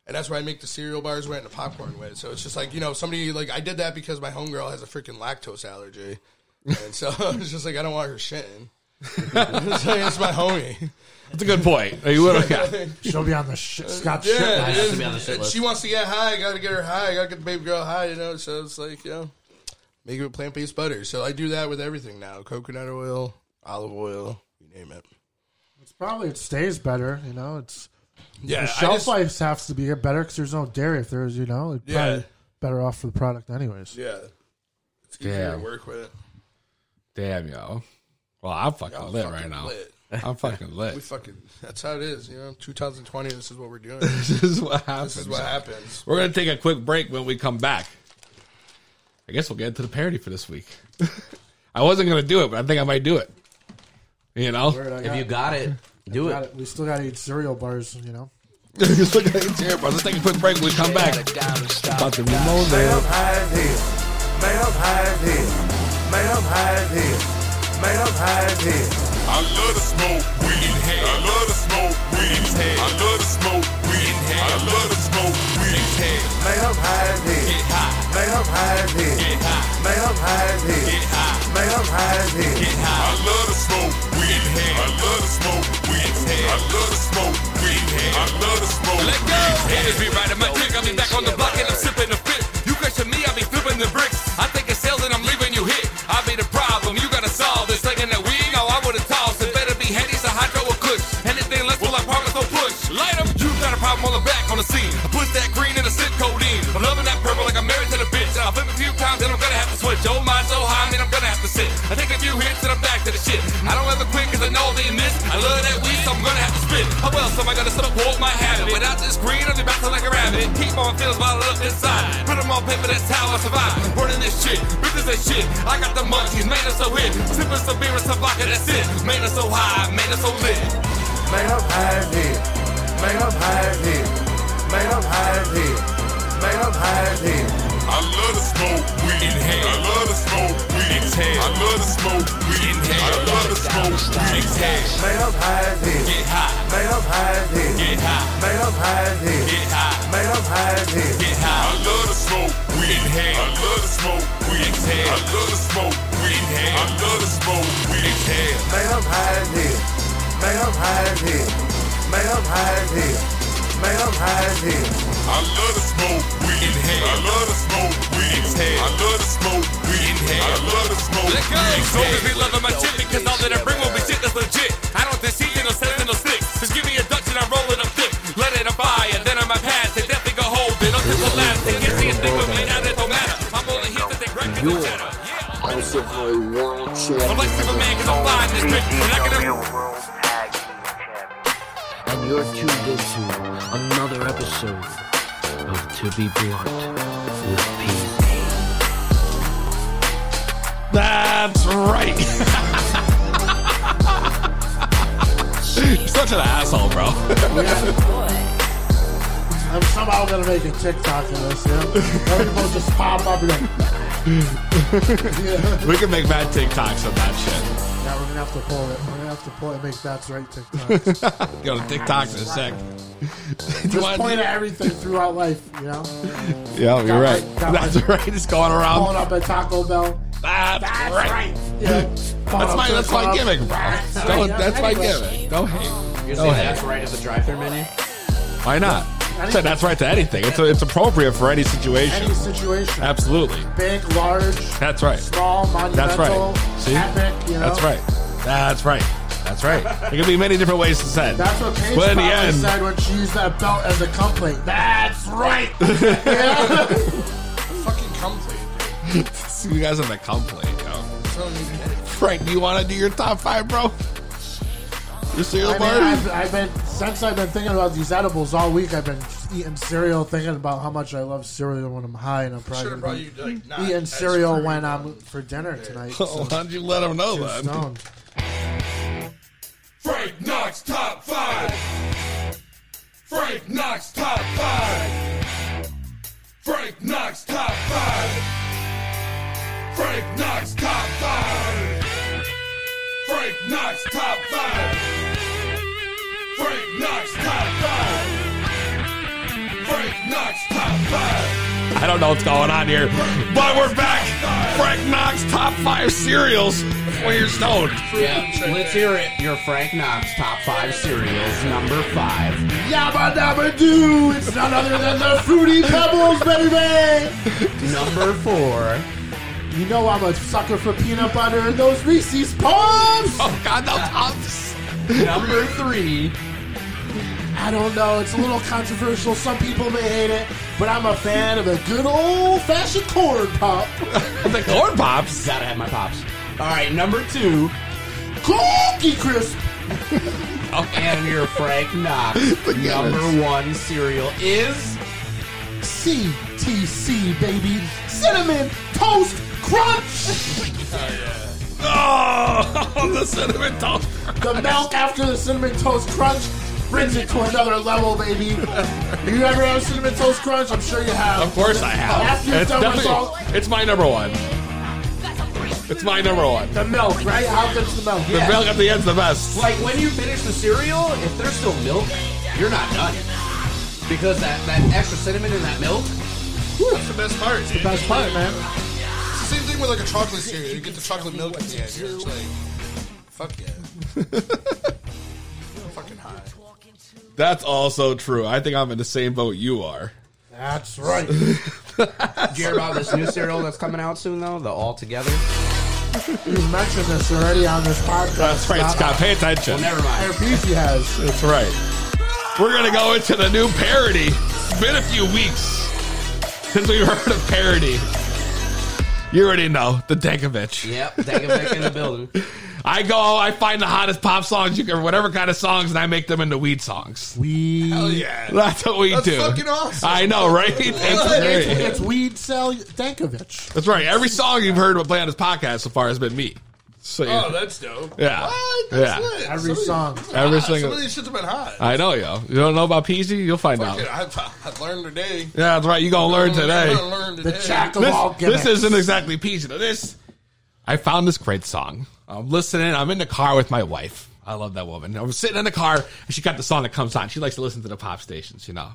And that's where I make the cereal bars with and the popcorn with. So it's just like, you know, somebody, like, I did that because my homegirl has a freaking lactose allergy. And so [laughs] it's just like, I don't want her shitting. [laughs] it's, like, it's my homie. That's a good point. You would have She'll be on the sh- Scott Yeah, shit. I list. have to be on the shit list. she wants to get high. I got to get her high. I got to get the baby girl high, you know? So it's like, you know, make it with plant based butter. So I do that with everything now coconut oil, olive oil, you name it. It's probably it stays better. You know, it's Yeah. the shelf just- life has to be better because there's no dairy. If there's, you know, it's Yeah. better off for the product anyways. Yeah. It's easier to work with. Damn, yo. Well, I'm fucking I'm lit fucking right now. lit. [laughs] I'm fucking lit. We fucking, that's how it is, you know? 2020, this is what we're doing. [laughs] this is what happens. This is what happens. We're gonna take a quick break when we come back. I guess we'll get into the parody for this week. [laughs] I wasn't gonna do it, but I think I might do it. You know, Word, I if got you it. got it, do Got it. it. We still got to eat cereal bars. You know. Just look at it here, bro. Let's take a quick break when we come back. About the remote Man, I'm there. high as hell. Man, I'm high as hell. Man, I'm high as hell. Man, I'm high as hell. I love to smoke weed. I love to smoke weed. I love to smoke weed. I love to smoke weed. Man, I'm high as hell. Man, I'm high as hell. Man, I'm high as hell. Man, I'm high as hell. I love to smoke weed. I love to smoke weed. I love to smoke weed. I love to smoke Let go. weed. Haters be riding my dick. I'll be back on the block and I'm sipping a fit. You question me, I'll be flipping the bricks. I think it's sales and I'm leaving you hit. I'll be the problem. You gotta solve this. Slinging that weed, oh, I would've tossed. It better be Henny, so hydro or kush. Anything less will I promise no push. Light 'em. You got a problem on the back on the scene. I put that green in the sit I don't ever quit cause I know they miss. I love that weed, so I'm gonna have to spit. Oh, how else am I gonna support my habit? Without this green, I'm bouncing like a rabbit. Keep on feels bottled up inside. Put them on paper, that's how I survive. Running this shit, business that shit. I got the monkeys, made us so hit. Sipping some beer and some vodka, that's it. Made us so high, made us so lit. Made up high head. Made up high head. Made up high head. Made up high head. I love to smoke weed. Inhale. I love to smoke weed. Exhale. I love to smoke weed. Inhale. I love to smoke weed. Exhale. Made up high head. Get high, Made up high head. get high, Made up high head. get high, Made up high head. get I love to smoke weed. Inhale. I love to smoke weed. Exhale. I love to smoke weed. Inhale. I love to smoke weed. Exhale. Made up high head. Made up high head. Made up high head. Made up high head. I love to smoke weed. Inhale. I love to smoke weed. Exhale. I love to smoke weed. Inhale. I love to smoke Let go. weed. So be loving my shit because all that I bring will be shit that's legit. I don't deceive you, no sense, no sticks. Just give me a Dutch and I'm rolling up thick. Let it on fire, then on my past, they definitely go hold it until the last. They can't see a thing with me, now it don't matter. I'm only here to take records and cheddar. Yeah. I'm like Superman cause I'm flying this bitch. And I can and you're tuned into another episode of 2B Blunt with Peasy. That's right. [laughs] You're such an asshole, bro. [laughs] I'm somehow gonna make a TikTok of this. Yeah, everyone just pop up and like, yeah. [laughs] we can make mad TikToks of that shit. Yeah, we're gonna have to pull it. We're gonna have to pull it. and Make that's right TikToks. [laughs] Go to TikTok in a sec. just point at everything throughout life. You know, Yeah, you're Got right. my- That's my- right. It's going around. pulling up at Taco Bell. That's, That's right. right. Yeah, That's my that's my gimmick, bro. Don't, that's my gimmick. Don't hate. You're Don't saying that's right at the drive-thru menu? Why not? That's right to anything. It's it's appropriate for any situation. Any situation, Absolutely. big, large, That's right. small, monumental. That's right. See? epic. You know, That's right. That's right. That's right. There can be many different ways to say. That's what Paige But in the end, said when she used that belt as a complaint. That's right. [laughs] yeah. [laughs] Fucking complaint, [laughs] see you guys in the complaint, yo. So you get it. Frank, do you want to do your top five, bro? Cereal I mean, bar? I've, I've been since I've been thinking about these edibles all week. I've been eating cereal, thinking about how much I love cereal when I'm high, and I'm probably Should've gonna be like, not eating cereal when I'm for dinner tonight. Oh, [laughs] So, why don't you let him know then? stoned. Frank Knox top five. Frank Knox top five. Frank Knox top five. Frank Knox top five. Frank Knox top five. Frank Knox top five. Frank Knox top five. I don't know what's going on here, but we're back. Frank Knox top five cereals when you're stoned. Yeah, let's hear it. Your Frank Knox top five cereals, number five. Yabba dabba doo! It's none other than the Fruity Pebbles, baby. Number four. You know I'm a sucker for peanut butter and those Reese's Puffs. Oh God, no puffs. Number three. I don't know. It's a little controversial. Some people may hate it, but I'm a fan of a good old fashioned corn pop. [laughs] the corn pops. Gotta have my pops. All right, number two. Cookie Crisp. [laughs] Oh, and your Frank Knox [laughs] number one cereal is CTC, baby. Cinnamon Toast Crunch. Oh, the cinnamon toast. The milk after the Cinnamon Toast Crunch brings it to another level, baby. You ever have Cinnamon Toast Crunch? I'm sure you have. Of course I have. After It's definitely all it's my number one. It's my number one. the milk, right? How good's the milk? The milk at the end's the best. like when you finish the cereal, if there's still milk, you're not done. Because that, that extra cinnamon in that milk, That's the best part. It's The best part, man. It's the same thing with like a chocolate cereal. You get the chocolate milk at the end. You're like, fuck yeah. [laughs] fucking high. That's also true. I think I'm in the same boat you are. That's right. [laughs] did you hear about this new cereal that's coming out soon though? The All Together. You mentioned this already on this podcast. That's right, Scott. Pay attention. Never mind. Airbnb has. That's right. We're gonna go into the new parody. It's been a few weeks since we've heard of parody. You already know the Dankovich. Yep, Dankovich in the building. [laughs] I go, I find the hottest pop songs, you can, whatever kind of songs, and I make them into weed songs. We Hell yeah. That's what we That's do. fucking awesome. I know, right? [laughs] It's great. it's, it's Weed Sal Dankovich. That's right. Every song you've heard play on this podcast so far has been me. So yeah. Oh, that's dope. Yeah. What? That's Yeah. lit. Every Some of song. these- Every ah, single- Some of these shits have been hot. I know, yo. You don't know about Peasy? You'll find Fuck out. it, I've, I've learned today. Yeah, that's right. You gonna learn today. I'm gonna learn The today. jack of This, all this isn't exactly Peasy. though. This, I found this great song. I'm listening. I'm in the car with my wife. I love that woman. I'm sitting in the car and she got the song that comes on. She likes to listen to the pop stations, you know.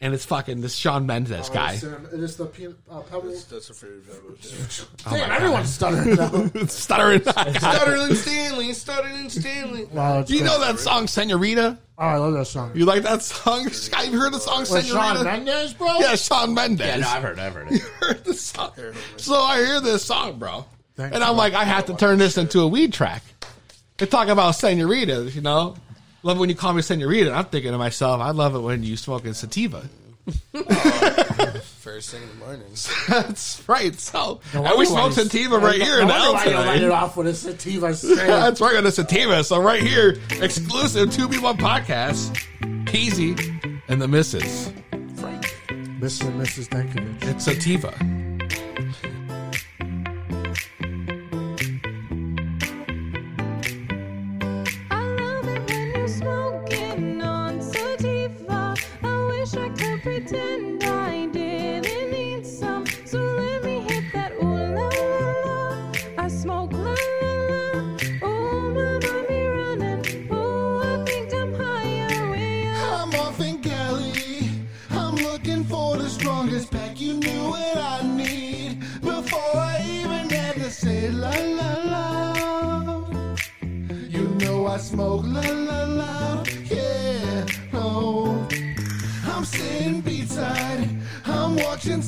And it's fucking this Shawn Mendes guy. It is the peanut uh, pebbles. That's a favorite pebble. Damn, everyone's stuttering now. [laughs] Stuttering. [laughs] Stuttering Stanley, Stuttering Stanley. [laughs] Wow, it's Do you great. know that song, Senorita? Oh, I love that song. You like that song? Have you heard the song, With Senorita? Shawn Mendes, bro? Yeah, Shawn Mendes. Yeah, no, I've heard, I've heard it. heard the song. So I hear this song, bro. Thank and. I'm like, I have to turn this into a weed track. They talk about senoritas, you know. Love when you call me senorita. I'm thinking to myself, I love it when you smoke a sativa. [laughs] First thing in the mornings. That's right. So No and we wonder smoke sativa right no here in the wonder L why you light it today. off with a sativa. [laughs] That's right on the sativa. So right here, exclusive 2B1 podcast, Peasy and the Misses. Mr. and Mrs. Dankovich. It's sativa.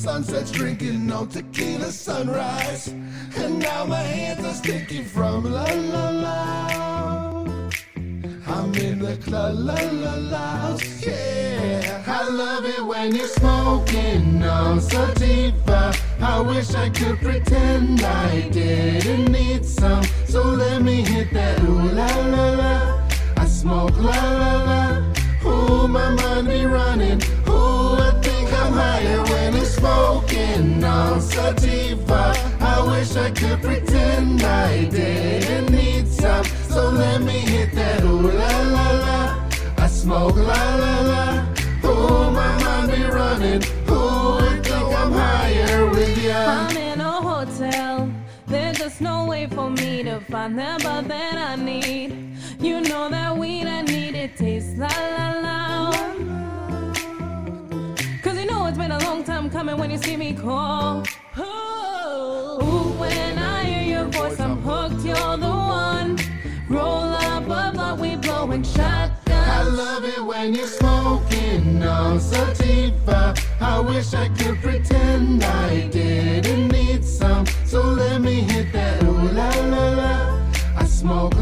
Sunsets, drinking no tequila sunrise. And now my hands are sticky from la la la. I'm in the club, la la la, yeah. I love it when you're smoking on sativa. I wish I could pretend I la la la. Ooh, my mind be running. Ooh, I think I'm higher with ya. I'm in a hotel. There's just no way for me to find that buzz that I need. You know that weed I need, it tastes la la la. Cause you know it's been a long time coming when you see me call. Sativa. I wish I could pretend I didn't need some. So let me hit that ooh la la la. I smoke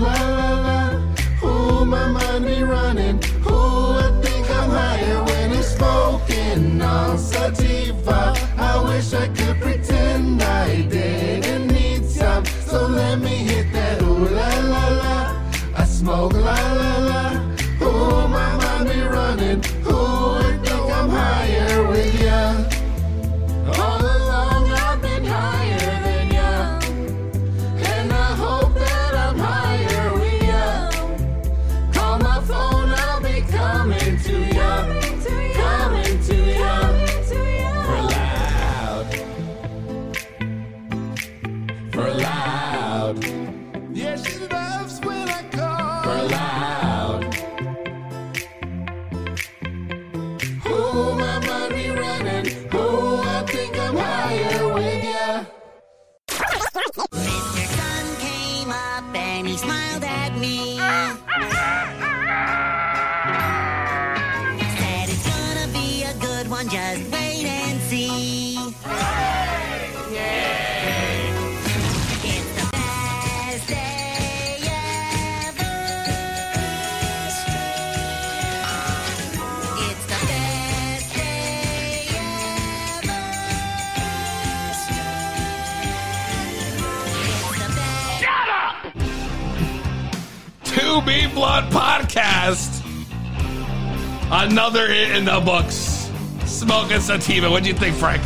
Another hit in the books. Smoking sativa. What'd you think, Frank?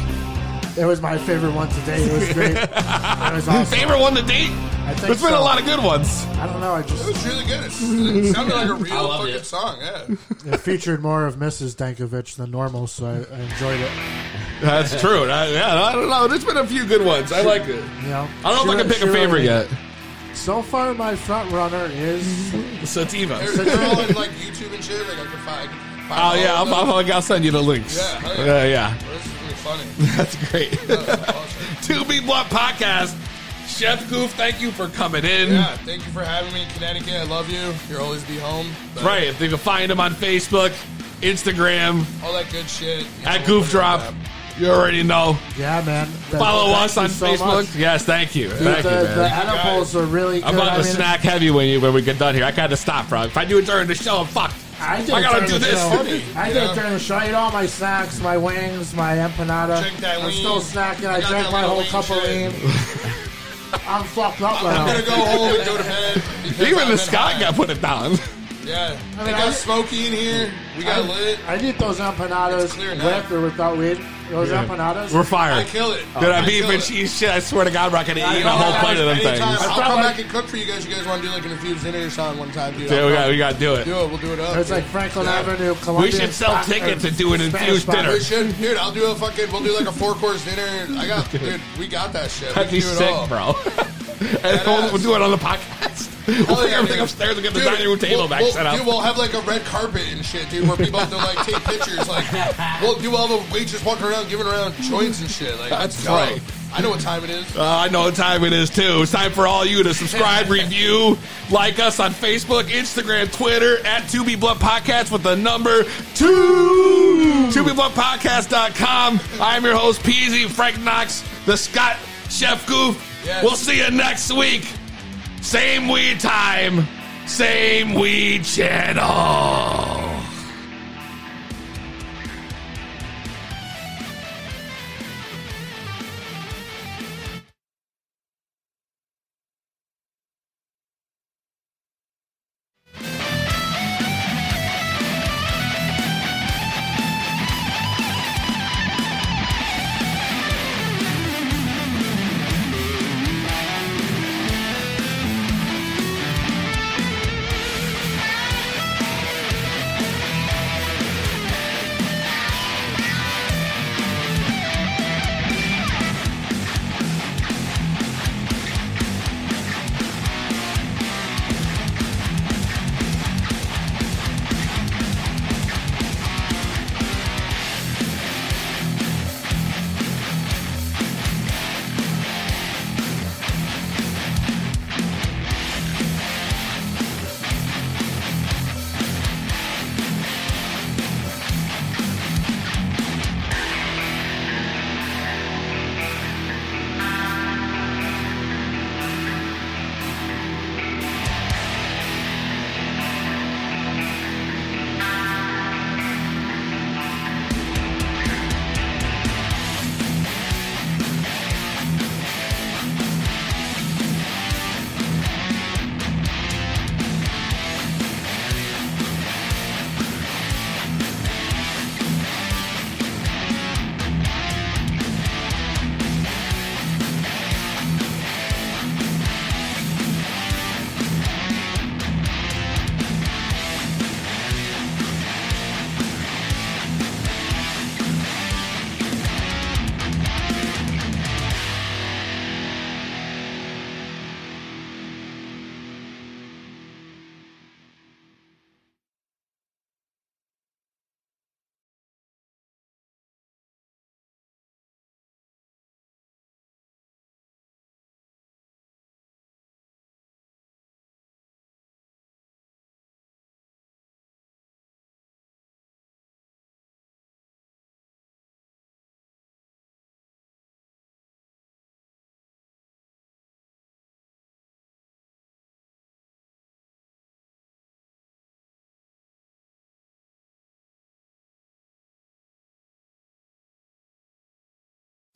It was my favorite one today. It was great. [laughs] it was awesome. Favorite one to date? I think There's been a lot of good ones. I don't know. I just It was really good. It's, it sounded like a [laughs] real loved fucking it. song. Yeah. it featured more of Mrs. Dankovich than normal, so I, I enjoyed it. That's true. I, yeah, I don't know. There's been a few good ones. I like it. You know, I don't know if I can pick a favorite yet. So far, my front runner is Sativa. They're, they're all in like YouTube and shit. Like I can find. Find Oh all yeah, I'll, them. I'll, I'll send you the links. Yeah, hell yeah, yeah. yeah. This is really funny. [laughs] That's great. [laughs] 2B Blunt podcast. Chef Goof, thank you for coming in. Yeah, thank you for having me in Connecticut. I love you. You'll always be home. But Right, If you can find him on Facebook, Instagram, All that good shit. You at Goof Drop. You already know. yeah, man. Th- Follow thank us on so Facebook. much. Yes, thank you. Dude, thank the, you, the man. edibles are really good. I'm about I to mean, snack heavy when you when we get done here. I gotta stop, bro. If I do it during the show, I'm fucked. I did I gotta during do the this. show. Funny, I you did know? it the show. I ate all my snacks, my wings, my empanada. I'm lean. still snacking. I, I drank my whole cup of shit. lean. I'm fucked up right I'm now. gonna go home and go to bed. because Even I've the been Scott got put it down. Yeah, I I mean, got I- Smokey in here. We got lit. I did those empanadas It's with or without weed. Those Yeah. empanadas. We're fired. I kill it. Dude, I that beef kill and it. cheese shit, I swear to God, we're not gonna eat a whole guys, plate of them Anytime, things. I'll felt come like- back and cook for you guys. You guys want to do like an infused dinner or something one time, dude? Dude, we got, we got to do it. do it. We'll do it up. It's dude. like Franklin Yeah. Avenue, Columbia. We should sell Spot- tickets or and do an Spanish infused spot. dinner. We should, dude. I'll do a fucking. We'll do like a four course dinner. I got, [laughs] dude. We got that shit. That'd we be can do it sick, all. bro. [laughs] and we'll, we'll do it on the podcast. We'll yeah, everything dude. upstairs and get the Dude, dining room table we'll, back we'll, set up. Dude, we'll have like a red carpet and shit, dude, where people have to like take pictures. Like, [laughs] we'll do all the waiters walking around giving around joints and shit. Like, That's right. I know what time it is. Uh, I know what time it is too. It's time for all you to subscribe, [laughs] review, like us on Facebook, Instagram, Twitter at 2B Blunt Podcast with the number two. 2BBluntPodcast.com. I'm your host, Peasy, Frank Knox, the Scott Chef Goof. Yes. We'll see you next week. Same weed time, same weed channel.